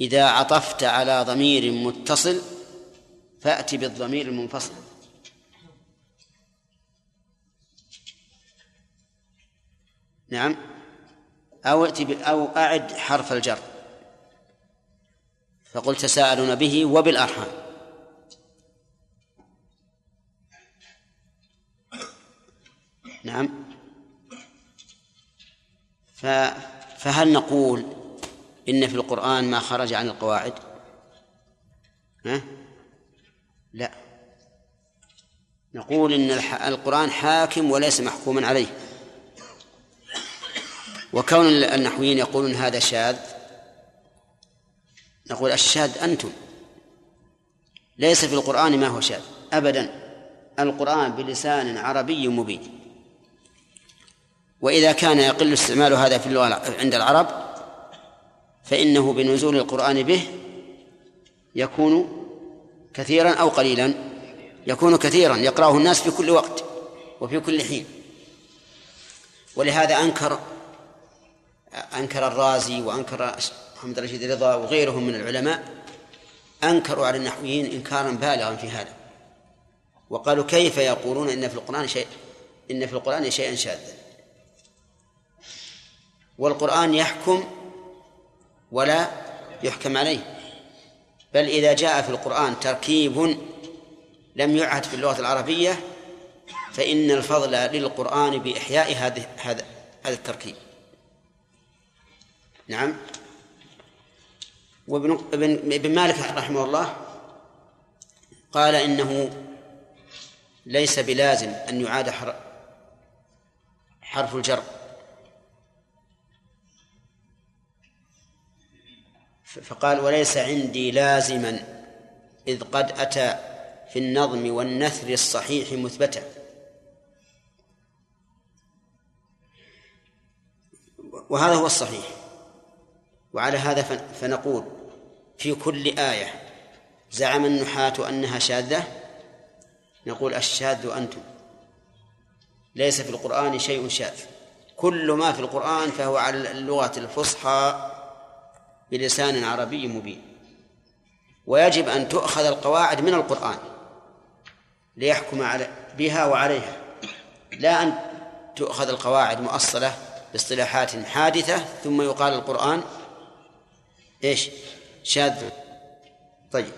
إذا عطفت على ضمير متصل فأت بالضمير المنفصل. نعم. أو ائت أو أعد حرف الجر. فقل تساءلون به وبالأرحام. نعم. ف فهل نقول إن في القرآن ما خرج عن القواعد؟ ها؟ لا. نقول إن القرآن حاكم وليس محكوما عليه. وكون النحويين يقولون هذا شاذ نقول الشاذ أنتم. ليس في القرآن ما هو شاذ أبدا. القرآن بلسان عربي مبين. وإذا كان يقل استعمال هذا في اللغة عند العرب فإنه بنزول القرآن به يكون كثيرا أو قليلا. يكون كثيرا يقرأه الناس في كل وقت وفي كل حين. ولهذا أنكر أنكر الرازي وأنكر محمد رشيد رضا وغيرهم من العلماء أنكروا على النحويين إنكارا بالغا في هذا. وقالوا كيف يقولون إن في القرآن شيء إن في القرآن شيئا شاذا. والقرآن يحكم ولا يحكم عليه. بل إذا جاء في القرآن تركيب لم يعهد في اللغة العربية فإن الفضل للقرآن بإحياء هذا هذا هذا التركيب. نعم. وابن ابن مالك رحمه الله قال إنه ليس بلازم أن يعاد حرف الجر. فقال وليس عندي لازما إذ قد أتى في النظم والنثر الصحيح مثبتا. وهذا هو الصحيح. وعلى هذا فنقول في كل آية زعم النحاة أنها شاذة نقول الشاذ أنتم. ليس في القرآن شيء شاذ. كل ما في القرآن فهو على اللغة الفصحى بلسان عربي مبين. ويجب أن تؤخذ القواعد من القرآن ليحكم على بها وعليها. لا أن تؤخذ القواعد مؤصلة باصطلاحات حادثة ثم يقال القرآن إيش؟ شاذ. طيب.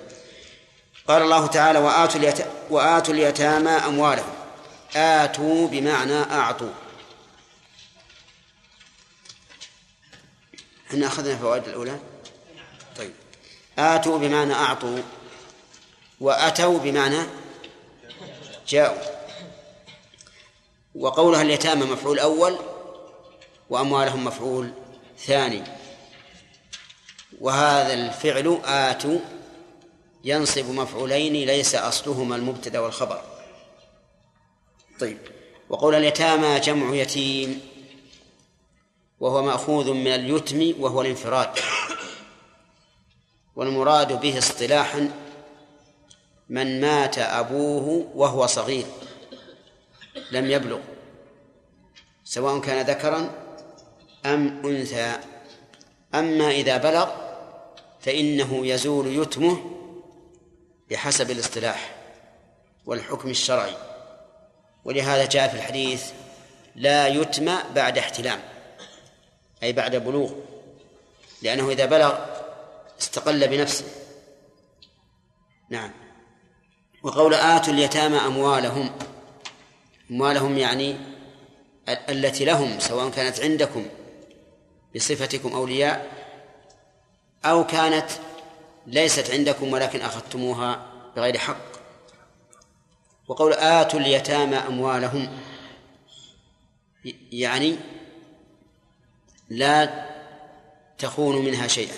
قال الله تعالى وآتوا اليت... وآتوا اليتامى أموالهم. آتوا بمعنى أعطوا. إحنا أخذنا الفوائد الأولى. طيب. آتوا بمعنى أعطوا. وأتوا بمعنى جاءوا. وقولها اليتامى مفعول أول وأموالهم مفعول ثاني. وهذا الفعل آتوا ينصب مفعولين ليس أصلهما المبتدأ والخبر. طيب وقول اليتامى جمع يتيم وهو مأخوذ من اليتم وهو الانفراد. والمراد به اصطلاحا من مات أبوه وهو صغير لم يبلغ سواء كان ذكرا أم أنثى. أما إذا بلغ فإنه يزول يتمه بحسب الاصطلاح والحكم الشرعي. ولهذا جاء في الحديث لا يتم بعد احتلام أي بعد بلوغ لأنه إذا بلغ استقل بنفسه. نعم. وقول آتوا اليتامى أموالهم أموالهم يعني التي لهم سواء كانت عندكم بصفتكم أولياء أو كانت ليست عندكم ولكن أخذتموها بغير حق. وقول آتوا اليتامى أموالهم يعني لا تخونوا منها شيئا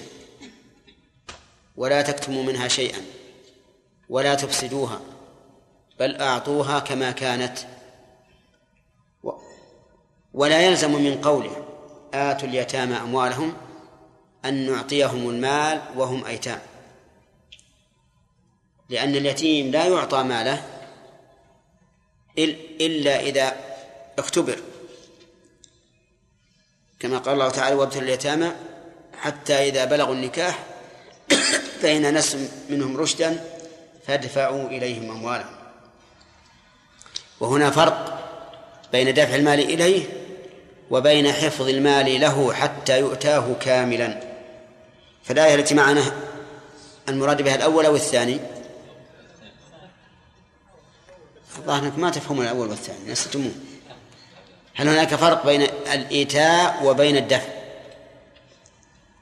ولا تكتموا منها شيئا ولا تفسدوها بل أعطوها كما كانت. ولا يلزم من قوله آتوا اليتامى أموالهم أن نعطيهم المال وهم أيتام. لأن اليتيم لا يعطى ماله إلا إذا اختبر. كما قال الله تعالى وابتلوا اليتامى حتى إذا بلغوا النكاح فإن نس منهم رشدا فادفعوا إليهم أموالهم. وهنا فرق بين دفع المال إليه وبين حفظ المال له حتى يؤتاه كاملا. فالآية التي معنا المراد بها الأول أو الثاني؟ الظاهر أنكم ما تفهمون الأول والثاني نستمون. هل هناك فرق بين الإيتاء وبين الدفع؟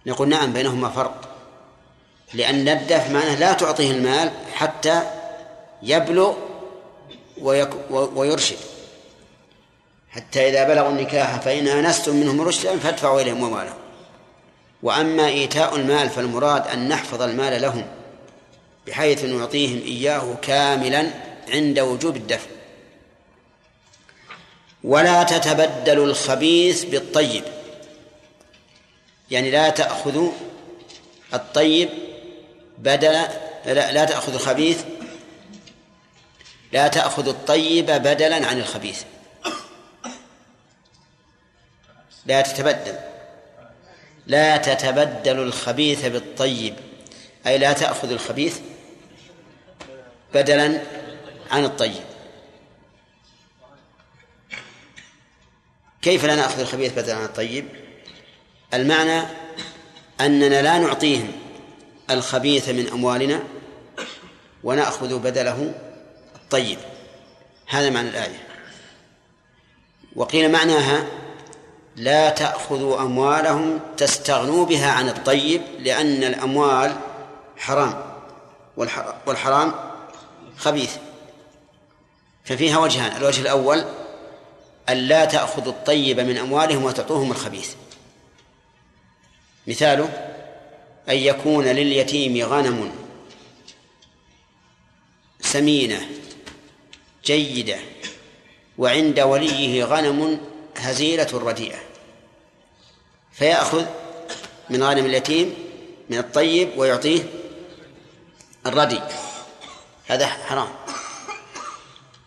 نقول نعم بينهما فرق. لأن الدفع معناه لا تعطيه المال حتى يبلغ ويرشد. حتى إذا بلغوا النكاح فإن آنستم منهم رشدا فادفعوا إليهم أموالهم وأما إيتاء المال فالمراد أن نحفظ المال لهم بحيث نعطيهم إياه كاملا عند وجوب الدفع. ولا تتبدلوا الخبيث بالطيب يعني لا تأخذوا الطيب بدل لا, لا تأخذ الخبيث لا تأخذ الطيب بدلا عن الخبيث. لا تتبدل. لا تتبدل الخبيث بالطيب. أي لا تأخذ الخبيث بدلا عن الطيب. كيف لا نأخذ الخبيث بدلا عن الطيب؟ المعنى أننا لا نعطيهم الخبيث من أموالنا ونأخذ بدله الطيب. هذا معنى الآية. وقيل معناها لا تأخذوا أموالهم تستغنوا بها عن الطيب لأن الأموال حرام والحرام خبيث. ففيها وجهان الوجه الأول أن لا تأخذوا الطيب من أموالهم وتعطوهم الخبيث. مثاله أن يكون لليتيم غنم سمينة جيدة وعند وليه غنم هزيلة رديئة. فيأخذ من غنم اليتيم من الطيب ويعطيه الردي. هذا حرام.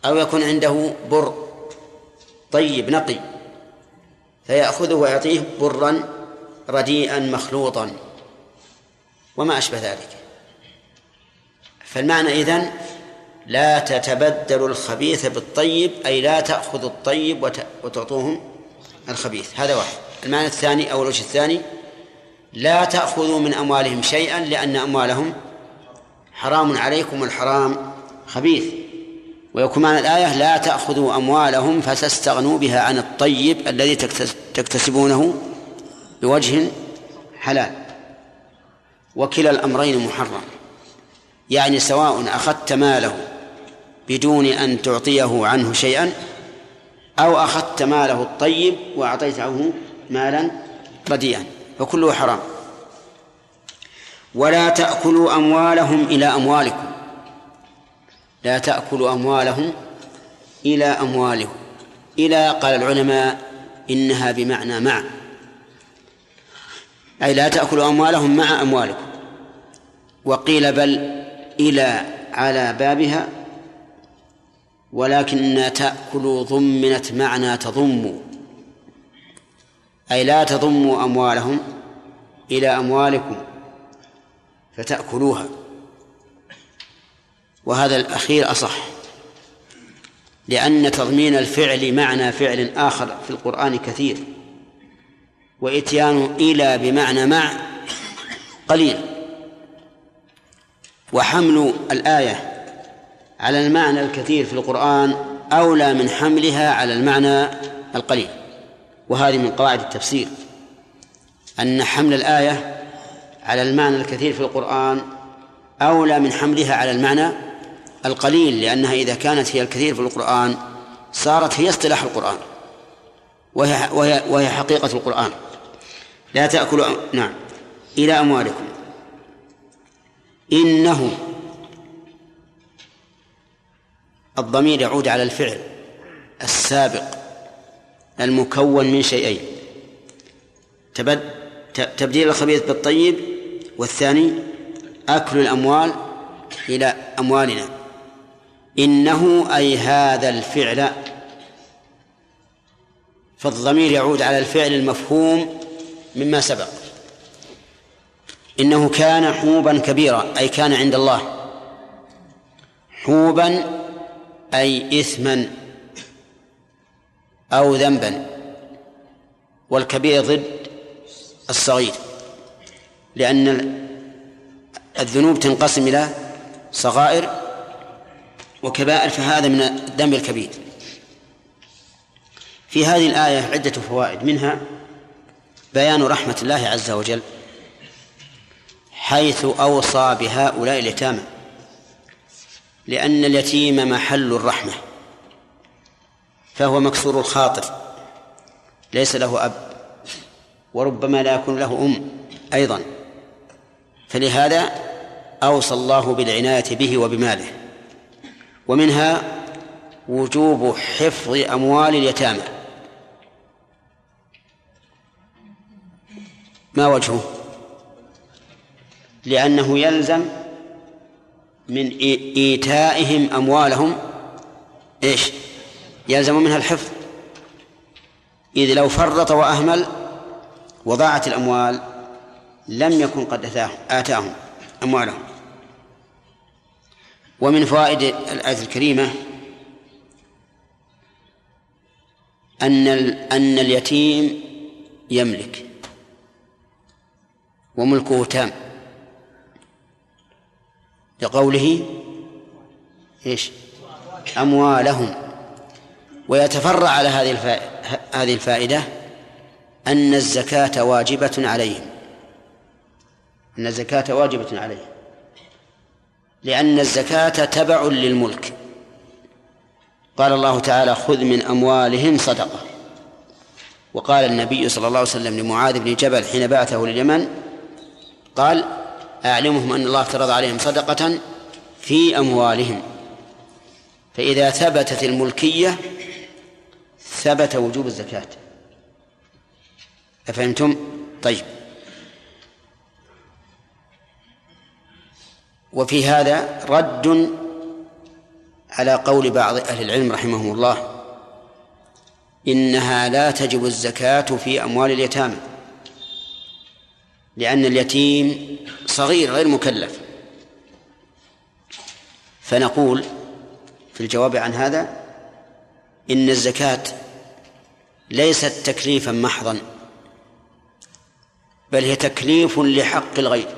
أو يكون عنده بر طيب نقي فيأخذه ويعطيه برا رديئا مخلوطا. وما أشبه ذلك. فالمعنى إذن لا تتبدل الخبيث بالطيب أي لا تأخذ الطيب وتعطوهم الخبيث. هذا واحد. المعنى الثاني أو الوجه الثاني لا تأخذوا من أموالهم شيئا لأن أموالهم حرام عليكم الحرام خبيث. ويكون معنى الآية لا تأخذوا أموالهم فتستغنوا بها عن الطيب الذي تكتسبونه بوجه حلال. وكلا الأمرين محرم. يعني سواء أخذت ماله بدون أن تعطيه عنه شيئا أو أخذت ماله الطيب وأعطيته مالا رديئا فكله حرام. ولا تأكلوا أموالهم إلى أموالكم. لا تأكلوا أموالهم إلى أموالهم إلى قال العلماء إنها بمعنى مع. أي لا تأكلوا أموالهم مع أموالكم. وقيل بل إلى على بابها ولكن تأكل ضمنت معنى تضم أي لا تضموا أموالهم إلى أموالكم فتأكلوها. وهذا الأخير أصح لأن تضمين الفعل معنى فعل آخر في القرآن كثير وإتيان إلى بمعنى مع قليل. وحمل الآية على المعنى الكثير في القرآن أولى من حملها على المعنى القليل. وهذه من قواعد التفسير. أن حمل الآية على المعنى الكثير في القرآن أولى من حملها على المعنى القليل لأنها إذا كانت هي الكثير في القرآن صارت هي اصطلاح القرآن وهي, وهي, وهي حقيقة القرآن. لا تأكلوا نعم. إلى أموالكم. إنه الضمير يعود على الفعل السابق. المكون من شيئين. تبديل الخبيث بالطيب والثاني أكل الأموال إلى أموالنا. إنه أي هذا الفعل فالضمير يعود على الفعل المفهوم مما سبق. إنه كان حوبا كبيرا أي كان عند الله. حوبا أي إثما أو ذنبا والكبير ضد الصغير لأن الذنوب تنقسم إلى صغائر وكبائر فهذا من الذنب الكبير. في هذه الآية عدة فوائد منها بيان رحمة الله عز وجل حيث أوصى بهؤلاء اليتامى لأن اليتيم محل الرحمة. فهو مكسور الخاطر ليس له أب وربما لا يكون له أم أيضا. فلهذا أوصى الله بالعناية به وبماله. ومنها وجوب حفظ أموال اليتامى. ما وجهه؟ لأنه يلزم من إيتائهم أموالهم إيش؟ يلزم منها الحفظ. إذ لو فرط وأهمل وضاعت الأموال لم يكن قد آتاهم أموالهم. ومن فوائد الآية الكريمة أن أن اليتيم يملك وملكه تام. لقوله إيش؟ أموالهم. ويتفرع على هذه هذه الفائدة أن الزكاة واجبة عليهم أن الزكاة واجبة عليهم لأن الزكاة تبع للملك. قال الله تعالى خذ من أموالهم صدقة. وقال النبي صلى الله عليه وسلم لمعاذ بن جبل حين بعثه لليمن قال أعلمهم أن الله افترض عليهم صدقة في أموالهم. فإذا ثبتت الملكية ثبت وجوب الزكاة. أفهمتم؟ طيب. وفي هذا رد على قول بعض أهل العلم رحمهم الله إنها لا تجب الزكاة في أموال اليتامى لأن اليتيم صغير غير مكلف. فنقول في الجواب عن هذا إن الزكاة ليست تكليفا محضا بل هي تكليف لحق الغير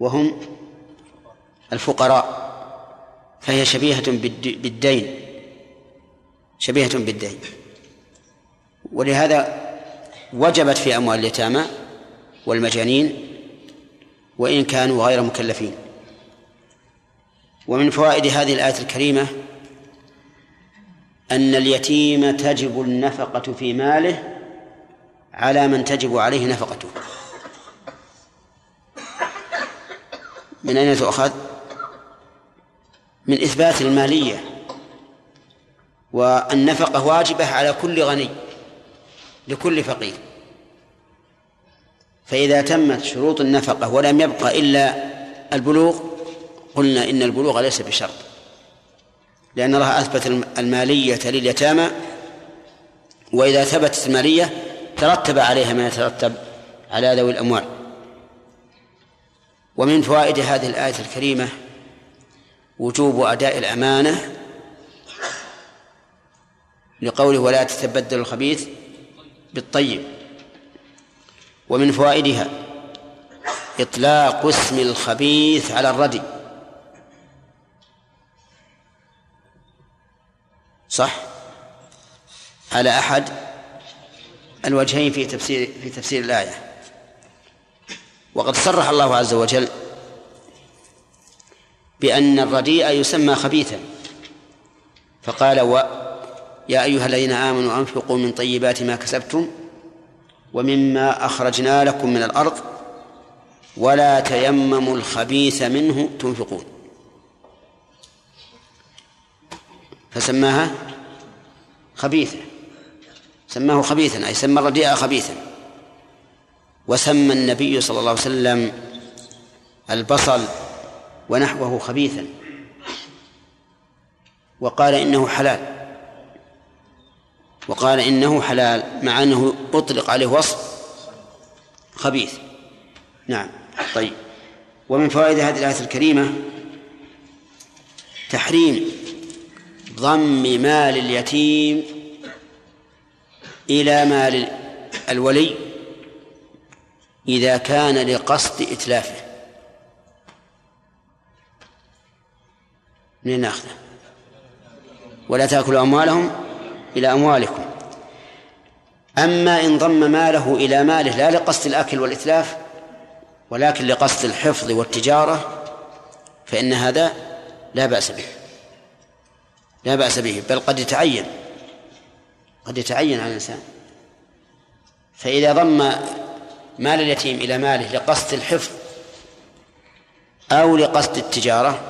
وهم الفقراء فهي شبيهة بالدين شبيهة بالدين. ولهذا وجبت في أموال اليتامى والمجانين وإن كانوا غير مكلفين. ومن فوائد هذه الآية الكريمة أن اليتيم تجب النفقة في ماله على من تجب عليه نفقته. من أين تؤخذ؟ من إثبات المالية والنفقة واجبة على كل غني لكل فقير. فإذا تمت شروط النفقة ولم يبقى إلا البلوغ قلنا إن البلوغ ليس بشرط. لأن الله أثبت المالية لليتامى وإذا ثبتت المالية ترتب عليها ما يترتب على ذوي الأموال. ومن فوائد هذه الآية الكريمة وجوب أداء الأمانة لقوله ولا تتبدل الخبيث بالطيب. ومن فوائدها إطلاق اسم الخبيث على الردي. صح؟ على أحد الوجهين في تفسير في تفسير الآية. وقد صرح الله عز وجل بأن الرديء يسمى خبيثا. فقال و يا أيها الذين آمنوا أنفقوا من طيبات ما كسبتم ومما أخرجنا لكم من الأرض ولا تيمموا الخبيث منه تنفقون. فسماها خبيثة. سماه خبيثا أي سمى الرديء خبيثا. وسمى النبي صلى الله عليه وسلم البصل ونحوه خبيثا. وقال إنه حلال. وقال إنه حلال مع أنه أطلق عليه وصف خبيث. نعم. طيب. ومن فوائد هذه الآية الكريمة تحريم ضم مال اليتيم إلى مال الولي إذا كان لقصد إتلافه. من ناخذه ولا تأكلوا أموالهم إلى أموالكم. أما إن ضم ماله إلى ماله لا لقصد الأكل والإتلاف ولكن لقصد الحفظ والتجارة فإن هذا لا بأس به. لا بأس به بل قد يتعين قد يتعين على الإنسان. فإذا ضم مال اليتيم إلى ماله لقصد الحفظ أو لقصد التجارة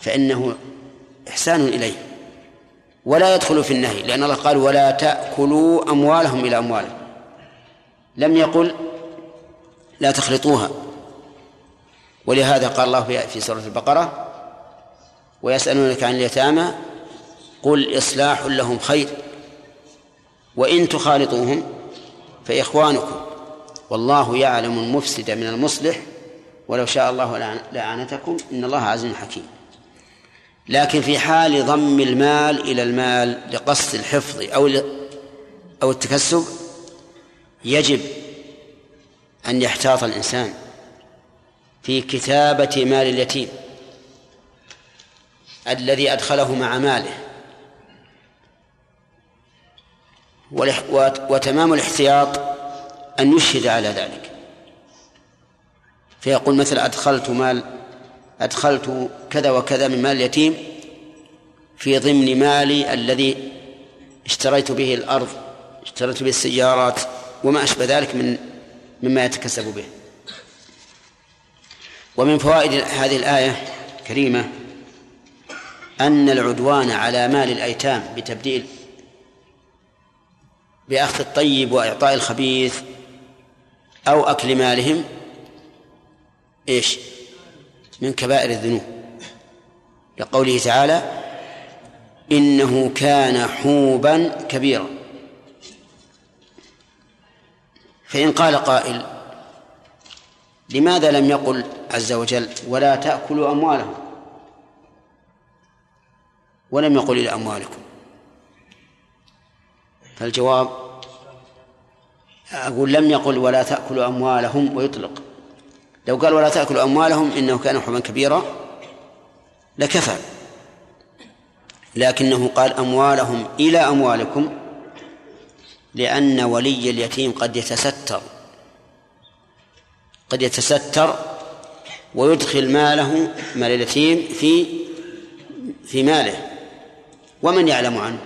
فإنه إحسان إليه. ولا يدخل في النهي لأن الله قال ولا تأكلوا أموالهم إلى أموالهم لم يقل لا تخلطوها. ولهذا قال الله في سورة البقرة ويسألونك عن اليتامى قل إصلاح لهم خير وإن تخالطوهم فإخوانكم. والله يعلم المفسد من المصلح ولو شاء الله لأعنتكم إن الله عزيز حكيم. لكن في حال ضم المال إلى المال لقصد الحفظ أو أو التكسب يجب أن يحتاط الإنسان في كتابة مال اليتيم الذي أدخله مع ماله. وتمام الاحتياط أن يشهد على ذلك. فيقول مثلا أدخلت مال أدخلت كذا وكذا من مال اليتيم في ضمن مالي الذي اشتريت به الأرض اشتريت به السيارات وما أشبه ذلك من مما يتكسب به. ومن فوائد هذه الآية الكريمة أن العدوان على مال الأيتام بتبديل بأخذ الطيب وإعطاء الخبيث أو أكل مالهم إيش؟ من كبائر الذنوب. لقوله تعالى إنه كان حوبا كبيرا. فإن قال قائل لماذا لم يقل عز وجل ولا تأكلوا أموالهم؟ ولم يقل إلى أموالكم. فالجواب أقول لم يقل ولا تأكلوا أموالهم ويطلق. لو قال ولا تأكلوا أموالهم إنه كان حبا كبيرا لكفى. لكنه قال أموالهم إلى أموالكم لأن ولي اليتيم قد يتستر. قد يتستر ويدخل ماله مال اليتيم في في ماله. ومن يعلم عنه؟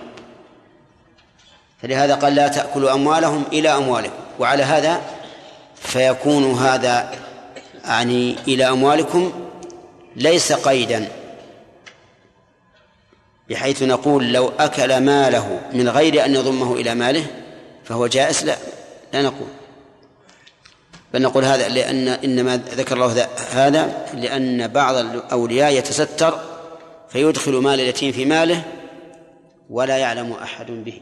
فلهذا قال لا تأكلوا أموالهم إلى أموالكم وعلى هذا فيكون هذا يعني إلى أموالكم ليس قيدا بحيث نقول لو أكل ماله من غير أن يضمه إلى ماله فهو جائز لا لا نقول. بل نقول هذا لأن إنما ذكر الله هذا لأن بعض الأولياء يتستر فيدخل مال اليتيم في ماله ولا يعلم أحد به.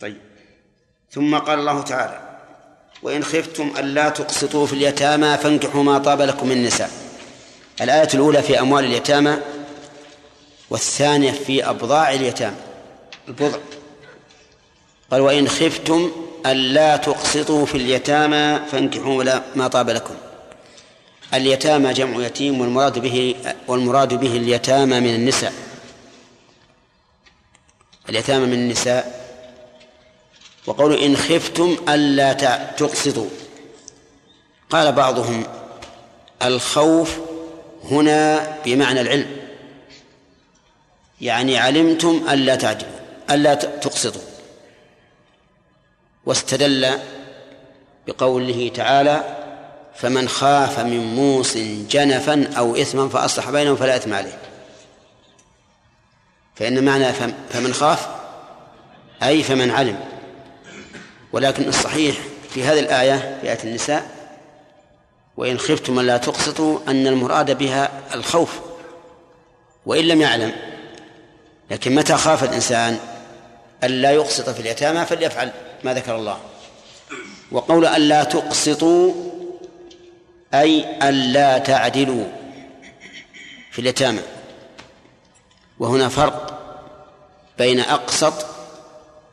طيب. ثم قال الله تعالى وإن خفتم ألا تقسطوا في اليتامى فانكحوا ما طاب لكم من النساء الآية الأولى في أموال اليتامى والثانية في أبضاع اليتامى. البضع. قال وإن خفتم ألا تقسطوا في اليتامى فانكحوا ما طاب لكم. اليتامى جمع يتيم والمراد به والمراد به اليتامى من النساء. اليتامى من النساء وقول إن خفتم ألا تقسطوا. قال بعضهم الخوف هنا بمعنى العلم. يعني علمتم ألا تعدلوا ألا تقسطوا. واستدل بقوله تعالى فمن خاف من موص جنفا أو إثما فأصلح بينهم فلا إثم عليه. فإن معنى فمن خاف أي فمن علم. ولكن الصحيح في هذه الآية في آية النساء وإن خفتم ألا تقسطوا أن المراد بها الخوف وإن لم يعلم. لكن متى خاف الإنسان ألا يقسط في اليتامى فليفعل ما ذكر الله. وقول ألا تقسطوا أي ألا تعدلوا في اليتامى. وهنا فرق بين أقسط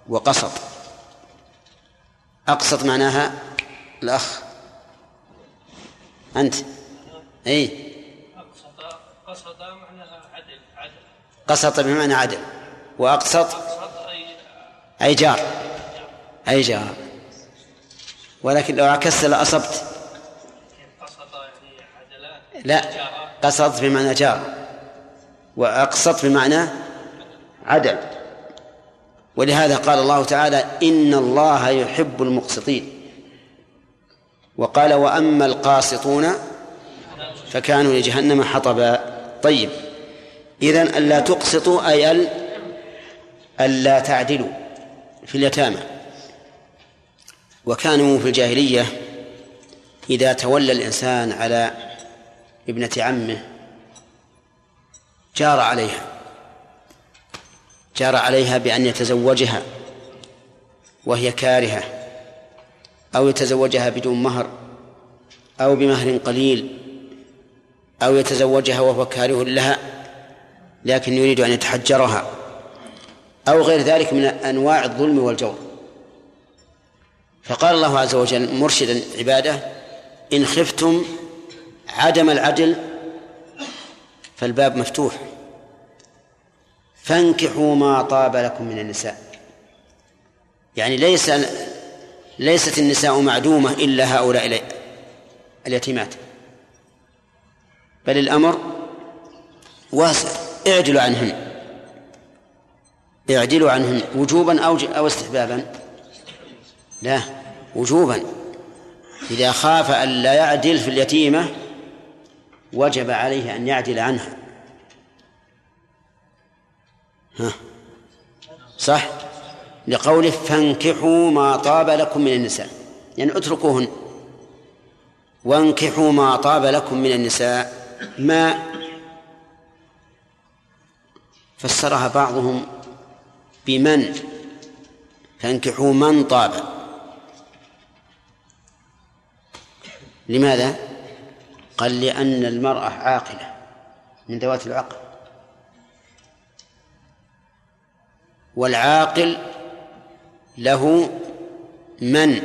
وقسط. أقسط معناها الأخ. أنت. أي. قسط معناها عدل عدل. قسط بمعنى عدل. وأقسط أي جار. أي جار. ولكن لو عكست لأصبت يعني لا. قسط بمعنى جار. وأقسط بمعنى عدل. ولهذا قال الله تعالى إن الله يحب المقسطين. وقال وأما القاسطون فكانوا لجهنم حطبا. طيب إذن ألا تقسطوا أي ألا تعدلوا في اليتامى. وكانوا في الجاهلية إذا تولى الإنسان على ابنة عمه جار عليها. جار عليها بأن يتزوجها وهي كارهة أو يتزوجها بدون مهر أو بمهر قليل أو يتزوجها وهو كاره لها لكن يريد أن يتحجرها أو غير ذلك من أنواع الظلم والجور. فقال الله عز وجل مرشدا عباده إن خفتم عدم العدل فالباب مفتوح. فانكحوا ما طاب لكم من النساء. يعني ليس ليست النساء معدومة إلا هؤلاء اليتيمات. بل الأمر واسع. اعدلوا عنهن. اعدلوا عنهن. وجوبا أو أو استحبابا. لا وجوبا. إذا خاف أن لا يعدل في اليتيمة وجب عليه أن يعدل عنها. ها. صح. لقوله فانكحوا ما طاب لكم من النساء. يعني اتركوهن. وانكحوا ما طاب لكم من النساء. ما فسرها بعضهم بمن؟ فانكحوا من طاب. لماذا؟ قال لأن المرأة عاقلة من ذوات العقل. والعاقل له من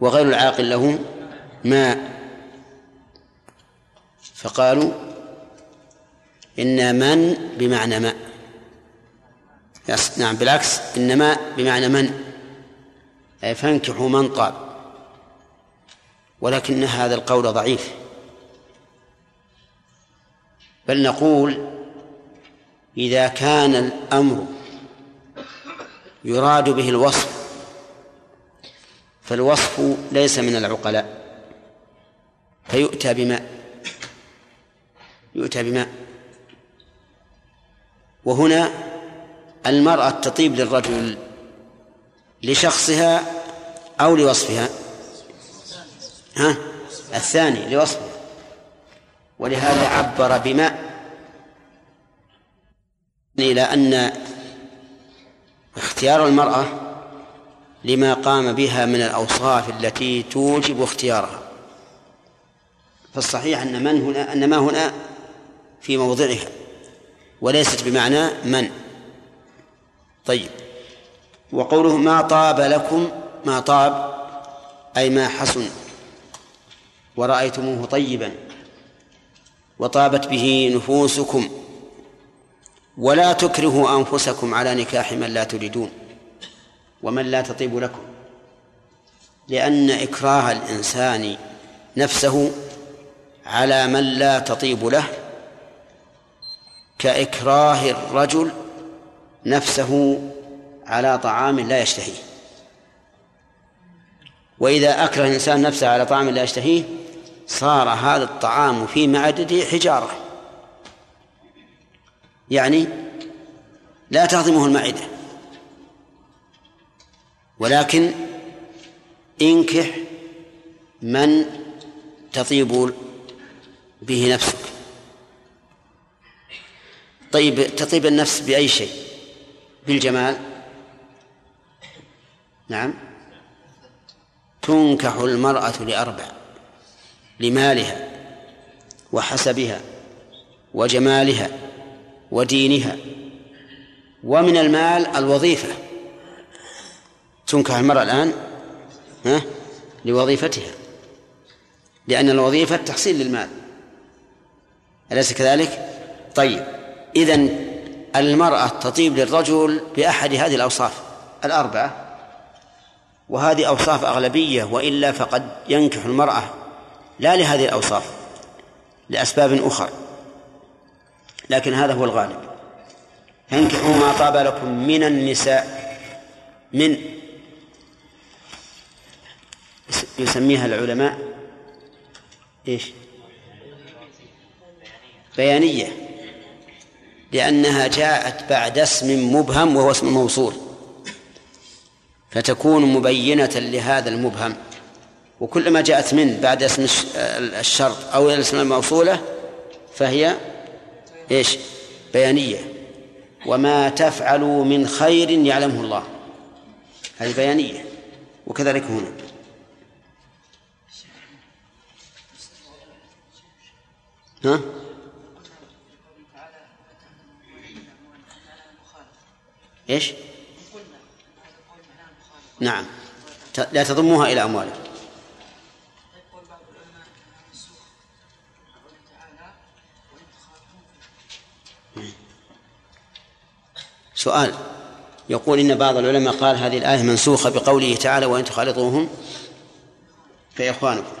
وغير العاقل له ما. فقالوا إن من بمعنى ما. نعم بالعكس إن ما بمعنى من. أي فانكحوا من طاب. ولكن هذا القول ضعيف. بل نقول إذا كان الأمر يراد به الوصف. فالوصف ليس من العقلاء. فيؤتى بماء. يؤتى بماء. وهنا المرأة تطيب للرجل لشخصها أو لوصفها. ها؟ الثاني لوصفها. ولهذا عبر بماء. إلى أن اختيار المرأة لما قام بها من الأوصاف التي توجب اختيارها. فالصحيح أن من هنا أن ما هنا في موضعها وليست بمعنى من. طيب. وقوله ما طاب لكم ما طاب أي ما حسن ورأيتموه طيبا وطابت به نفوسكم. ولا تكرهوا أنفسكم على نكاح من لا تريدون ومن لا تطيب لكم. لأن إكراه الإنسان نفسه على من لا تطيب له كإكراه الرجل نفسه على طعام لا يشتهيه. وإذا أكره الإنسان نفسه على طعام لا يشتهيه صار هذا الطعام في معدته حجارة. يعني لا تهضمه المعدة. ولكن انكح من تطيب به نفسك. طيب تطيب النفس بأي شيء؟ بالجمال؟ نعم. تنكح المرأة لأربع لمالها وحسبها وجمالها. ودينها ومن المال الوظيفة. تنكح المرأة الآن ها لوظيفتها لأن الوظيفة تحصيل للمال. أليس كذلك؟ طيب إذن المرأة تطيب للرجل بأحد هذه الأوصاف الأربعة وهذه أوصاف أغلبية وإلا فقد ينكح المرأة لا لهذه الأوصاف لأسباب أخرى. لكن هذا هو الغالب. فانكحوا ما طاب لكم من النساء من يسميها العلماء إيش؟ بيانية. لأنها جاءت بعد اسم مبهم وهو اسم موصول. فتكون مبينة لهذا المبهم. وكلما جاءت من بعد اسم الشرط أو الاسم الموصولة فهي إيش؟ بيانية. وما تفعلوا من خير يعلمه الله. هذه بيانية. وكذلك هنا. ها؟ إيش؟ نعم. لا تضموها إلى أموالكم سؤال. يقول إن بعض العلماء قال هذه الآية منسوخة بقوله تعالى وإن تخالطوهم فإخوانكم.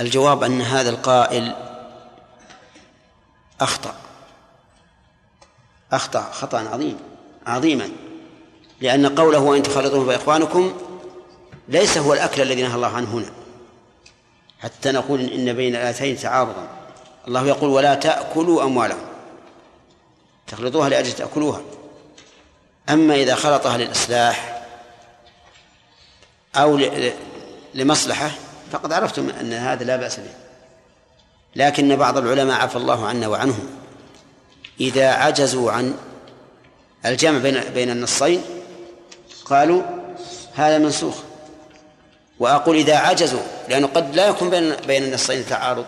الجواب أن هذا القائل أخطأ. أخطأ خطأ عظيم عظيما. لأن قوله وإن تخالطوهم فإخوانكم ليس هو الأكل الذي نهى الله عنه هنا. حتى نقول إن بين الآيتين تعارضا. الله يقول ولا تأكلوا أموالهم. تخلطوها لأجل تأكلوها. أما إذا خلطها للإصلاح أو لمصلحة فقد عرفتم أن هذا لا بأس به. لكن بعض العلماء عفى الله عنا وعنهم. إذا عجزوا عن الجمع بين بين النصين قالوا هذا منسوخ. وأقول إذا عجزوا لأنه قد لا يكون بين بين النصين تعارض.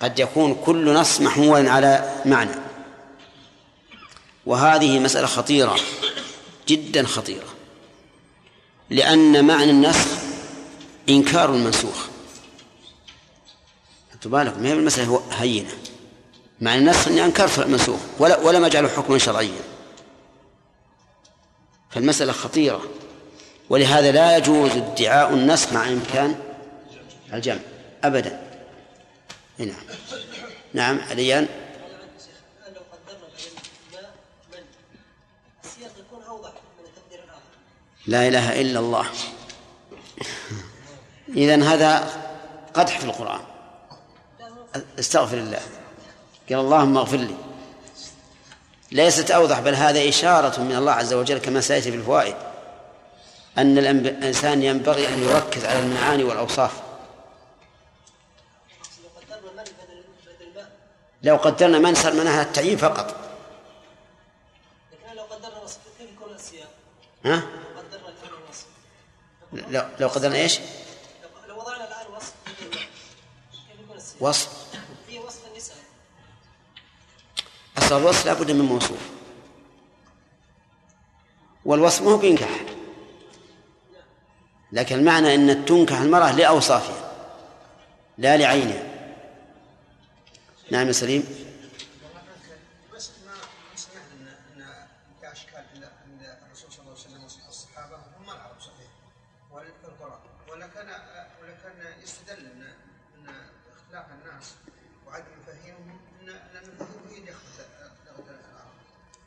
قد يكون كل نص محمولا على معنى. وهذه مسألة خطيرة جدا خطيرة. لأن معنى النسخ إنكار المنسوخ. بالك ما هي المسألة؟ هينة. معنى النسخ أني أنكرت المنسوخ ولا ولم أجعله حكما شرعيا. فالمسألة خطيرة. ولهذا لا يجوز ادعاء النسخ مع إمكان الجمع. أبدا. نعم. نعم عليان لا إله إلا الله. إذن هذا قدح في القرآن. استغفر الله. قال اللهم اغفر لي. ليست أوضح بل هذا إشارة من الله عز وجل كما سيأتي في الفوائد. أن الإنسان ينبغي أن يركز على المعاني والأوصاف. لو قدرنا من صار منها التعيين فقط. لكن لو قدرنا يكون السياق ها؟ لو لو قدرنا إيش؟ لو- وضعنا الآن وصف؟ وصف. في وصف النساء. أصل الوصف لابد من موصوف. والوصف ما هو بينكح. لكن المعنى أن تنكح المرأة لأوصافها لا لعينها. نعم يا سليم.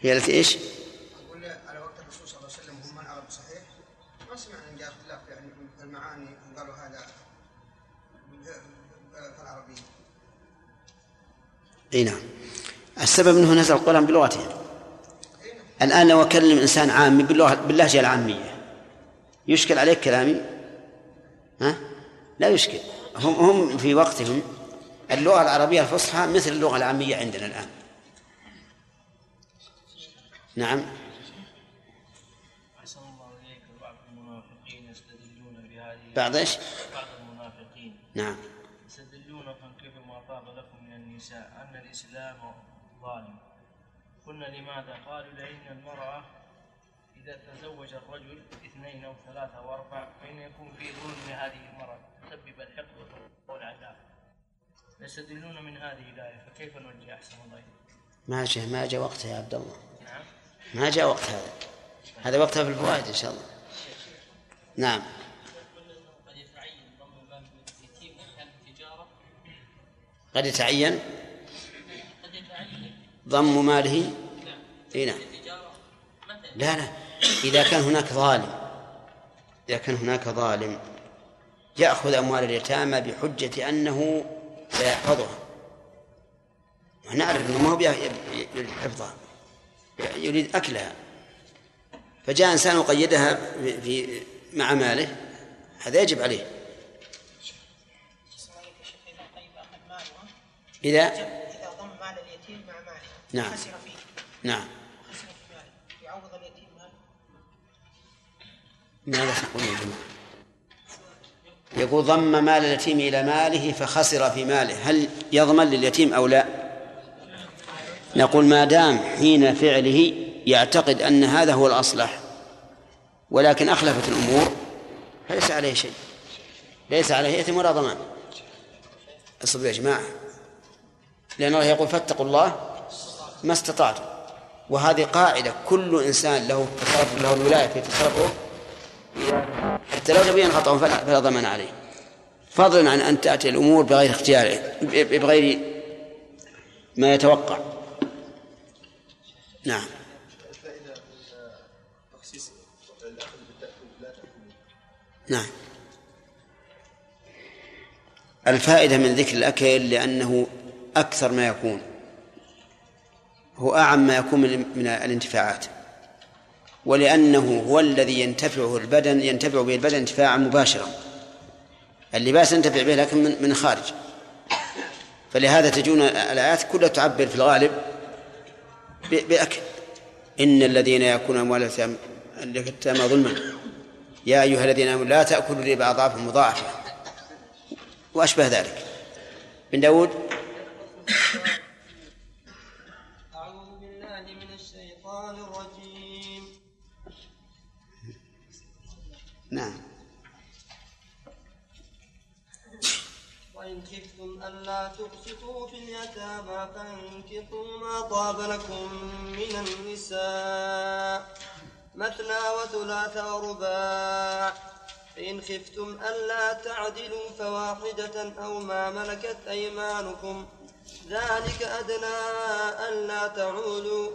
هي التي إيش؟ يقول على وقت الرسول صلى الله عليه وسلم هم العرب صحيح ما سمعنا إن جاء اختلاف يعني المعاني قالوا هذا في العربية إي نعم السبب انه نزل القران بلغتهم الآن لو أكلم إنسان عامي باللهجة العامية يشكل عليك كلامي؟ ها؟ لا يشكل هم هم في وقتهم اللغة العربية الفصحى مثل اللغة العامية عندنا الآن نعم. أحسن الله إليك بعض المنافقين يستدلون بهذه بعض إيش؟ بعض المنافقين. نعم. يستدلون فانكحوا ما طاب لكم من النساء أن الإسلام ظالم. قلنا لماذا؟ قالوا لأن المرأة إذا تزوج الرجل اثنين أو ثلاثة أو أربع فإن يكون في ظلم لهذه المرأة. تسبب الحقد والعذاب. يستدلون من هذه الآية فكيف نوجه؟ أحسن الله؟ ما جاء ما جاء وقتها يا عبد الله. نعم. ما جاء وقت هذا. هذا وقتها في الفوائد إن شاء الله. نعم. قد يتعين. ضم ماله. إي نعم. لا لا. إذا كان هناك ظالم إذا كان هناك ظالم يأخذ أموال اليتامى بحجة أنه سيحفظها ونعرف أنه ما هو يريد حفظها يريد أكلها. فجاء إنسان وقيدها في- مع ماله هذا يجب عليه. إذا؟ إذا ضم مال اليتيم مع ماله. نعم. خسر فيه. نعم. خسر في ماله. يعوض اليتيم ماله. ماذا تقول يا جماعة؟ يقول ضم مال اليتيم إلى ماله فخسر في ماله. هل يضمن لليتيم أو لا؟ نقول ما دام حين فعله يعتقد أن هذا هو الأصلح ولكن أخلفت الأمور فليس عليه شيء. ليس عليه إثم ولا ضمان اصبروا يا جماعة. لأن الله يقول فاتقوا الله ما استطعتم. وهذه قاعدة كل إنسان له تصرف له الولاية في تصرفه. حتى لو تبين خطأ فلا, ضمان عليه. فضلا عن أن تأتي الأمور بغير اختياره بغير ما يتوقع. نعم. الفائدة من تخصيص بالتأكل لا نعم. الفائدة من ذكر الأكل لأنه أكثر ما يكون. هو أعم ما يكون من الانتفاعات. ولأنه هو الذي ينتفعه البدن ينتفع به البدن انتفاعا مباشرا. اللباس ينتفع به لكن من خارج. فلهذا تجون الآيات كلها تعبر في الغالب بأكل. إن الذين يأكلون أموال اليتامى ظلما. يا أيها الذين آمنوا لا تأكلوا الربا أضعافا مضاعفة. وأشبه ذلك. بن داود. أعوذ بالله من الشيطان الرجيم. نعم وإن خفتم ألا تقسطوا في اليتامى فانكحوا ما طاب لكم من النساء مثنى وثلاث ورباع. فإن خفتم ألا تعدلوا فواحدة أو ما ملكت أيمانكم. ذلك أدنى ألا تعولوا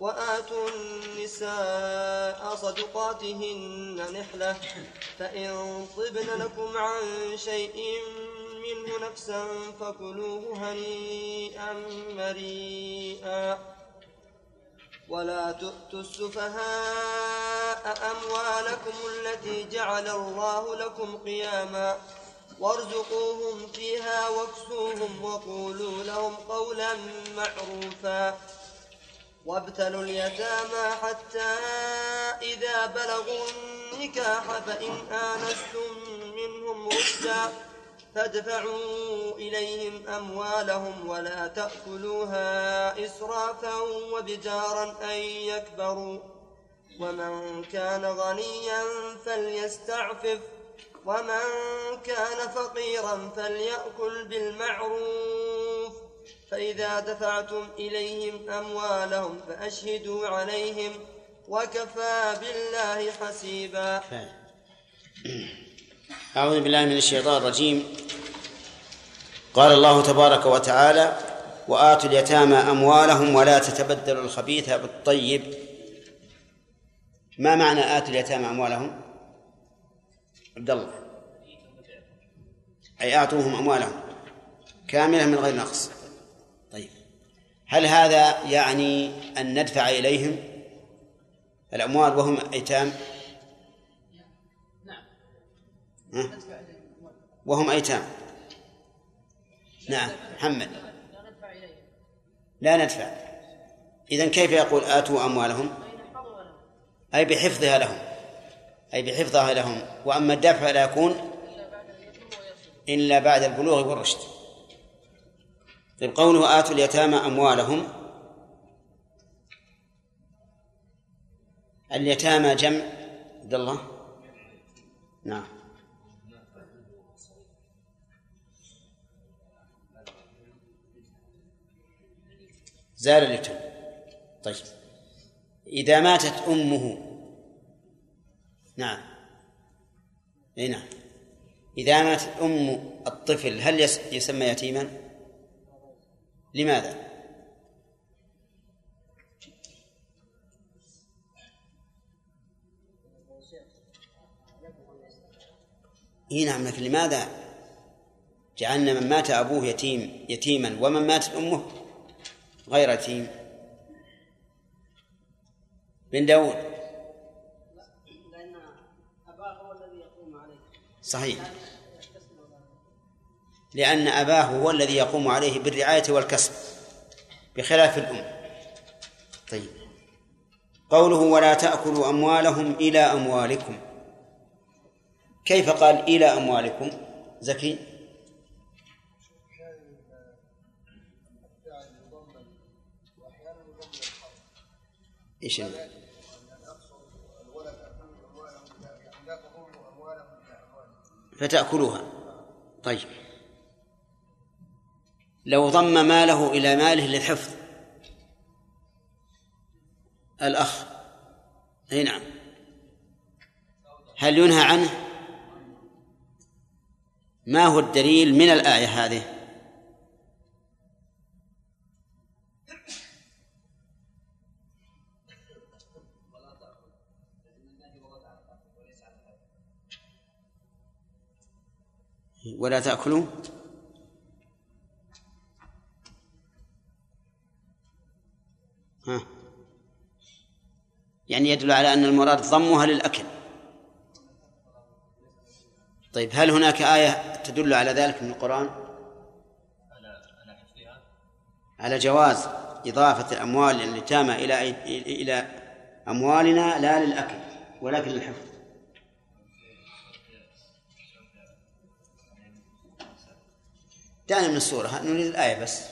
وآتوا النساء صدقاتهن نحلة. فإن طبن لكم عن شيء منه نفسا فكلوه هنيئا مريئا. ولا تؤتوا السفهاء أموالكم التي جعل الله لكم قياما وارزقوهم فيها واكسوهم وقولوا لهم قولا معروفا. وابتلوا اليتامى حتى إذا بلغوا النكاح فإن آنستم منهم رشدا فادفعوا إليهم أموالهم ولا تأكلوها إسرافا وبجارا أن يكبروا. ومن كان غنيا فليستعفف ومن كان فقيرا فليأكل بالمعروف. فإذا دفعتم إليهم أموالهم فأشهدوا عليهم وكفى بالله حسيبا. أعوذ بالله من الشيطان الرجيم. قال الله تبارك وتعالى وآتوا اليتامى أموالهم ولا تتبدلوا الخبيث بالطيب. ما معنى آتوا اليتامى أموالهم؟ عبد الله أي أعطوهم أموالهم كاملة من غير نقص. طيب. هل هذا يعني أن ندفع إليهم الأموال وهم أيتام؟ وهم أيتام. نعم محمد. لا ندفع. إذن كيف يقول آتوا أموالهم؟ أي بحفظها لهم. أي بحفظها لهم. وأما الدفع لا يكون إلا بعد البلوغ والرشد. طيب قوله آتوا اليتامى أموالهم. اليتامى جمع. عبد الله؟ نعم. زال اليتم طيب. إذا ماتت أمه. نعم. أي نعم. إذا ماتت أم الطفل هل يس- يسمى يتيما؟ لماذا؟ إي نعم لكن لماذا جعلنا من مات أبوه يتيم يتيما؟ ومن ماتت أمه غير يتيم بن داود. صحيح. لأن أباه هو الذي يقوم عليه بالرعاية والكسب بخلاف الأم. طيب. قوله ولا تأكلوا أموالهم إلى أموالكم كيف قال إلى أموالكم؟ زكي؟ اللي؟ فتأكلوها. طيب. لو ضم ماله إلى ماله للحفظ. الأخ. أي نعم. هل ينهى عنه؟ ما هو الدليل من الآية هذه؟ ولا تأكلوا؟ ها. يعني يدل على أن المراد ضمها للأكل. طيب هل هناك آية تدل على ذلك من القرآن؟ على جواز إضافة الأموال اليتامى إلى إلى أموالنا لا للأكل ولكن للحفظ. دعنا من السورة. نريد الآية بس.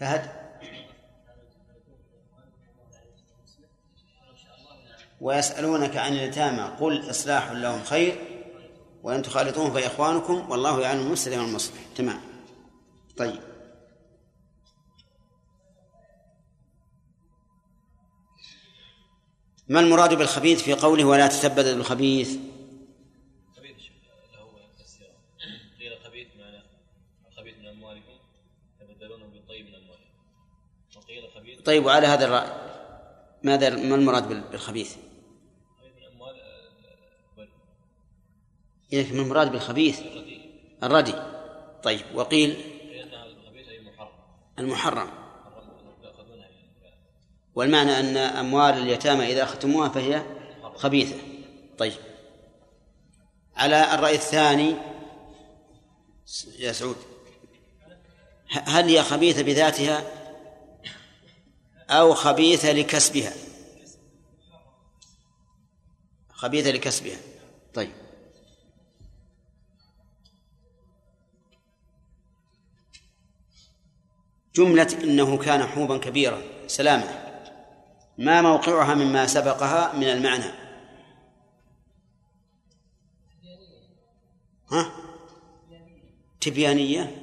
فهد. ويسألونك عن اليتامى قل إصلاح لهم خير وإن تخالطوهم فإخوانكم والله يعلم المفسد من المصلح تمام. طيب. ما المراد بالخبيث في قوله ولا تتبدل الخبيث خبيث له تفسير قيل خبيث معنى الخبيث من اموالكم تبدلونه بالطيب من اموالكم وقيل خبيث طيب وعلى هذا الرأي ماذا ما المراد بال- بالخبيث؟ إذا ما المراد بالخبيث؟ الردي طيب وقيل المحرم والمعنى أن أموال اليتامى إذا أخذتموها فهي خبيثة. طيب. على الرأي الثاني يا سعود هل هي خبيثة بذاتها أو خبيثة لكسبها؟ خبيثة لكسبها. طيب. جملة إنه كان حوبا كبيرا سلامة. ما موقعها مما سبقها من المعنى. ها؟ تبيانية.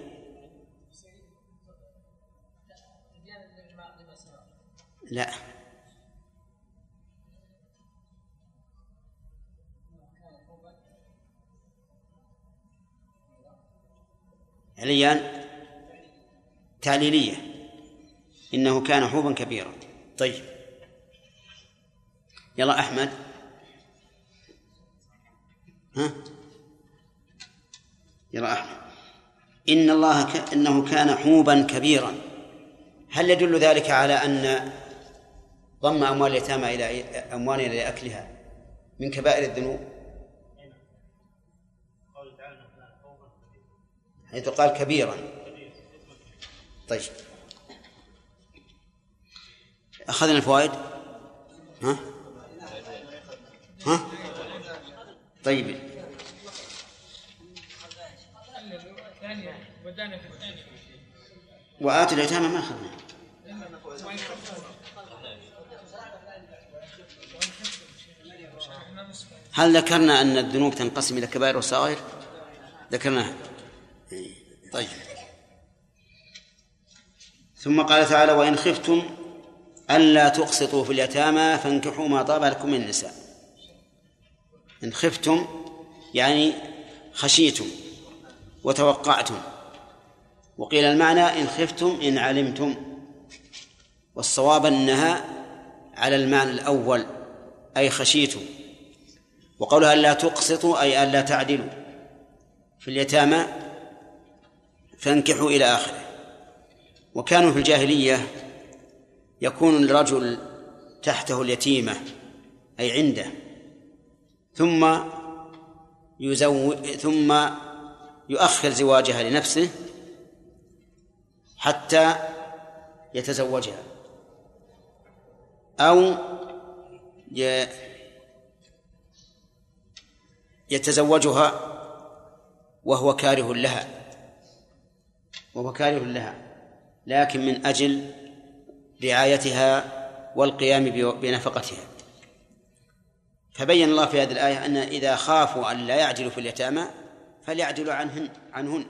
لا. عليان تعليلية. إنه كان حوبا كبيرا. طيب. يلا أحمد. ها؟ يلا أحمد. إن الله ك... إنه كان حوبا كبيرا. هل يدل ذلك على أن ضم أموال اليتامى إلى أموالنا إلى أكلها من كبائر الذنوب؟ حيث قال كبيرا. طيب. أخذنا الفوائد؟ ها؟ ها؟ طيب. وآتوا اليتامى ما أخذنا. هل ذكرنا أن الذنوب تنقسم إلى كبائر وصغائر؟ ذكرناها. طيب. ثم قال تعالى وإن خفتم ألا تقسطوا في اليتامى فانكحوا ما طاب لكم من النساء. إن خفتم يعني خشيتم وتوقعتم. وقيل المعنى إن خفتم إن علمتم. والصواب أنها على المعنى الأول أي خشيتم. وقولها ألا تقسطوا أي ألا تعدلوا. في اليتامى فانكحوا إلى آخره. وكانوا في الجاهلية يكون الرجل تحته اليتيمة أي عنده. ثم يزو ثم يؤخر زواجها لنفسه حتى يتزوجها. أو يتزوجها وهو كاره لها وهو كاره لها لكن من أجل رعايتها والقيام بنفقتها. فبين الله في هذه الآية أن إذا خافوا أن لا يعجلوا في اليتامى فليعدلوا عنهن عنهن.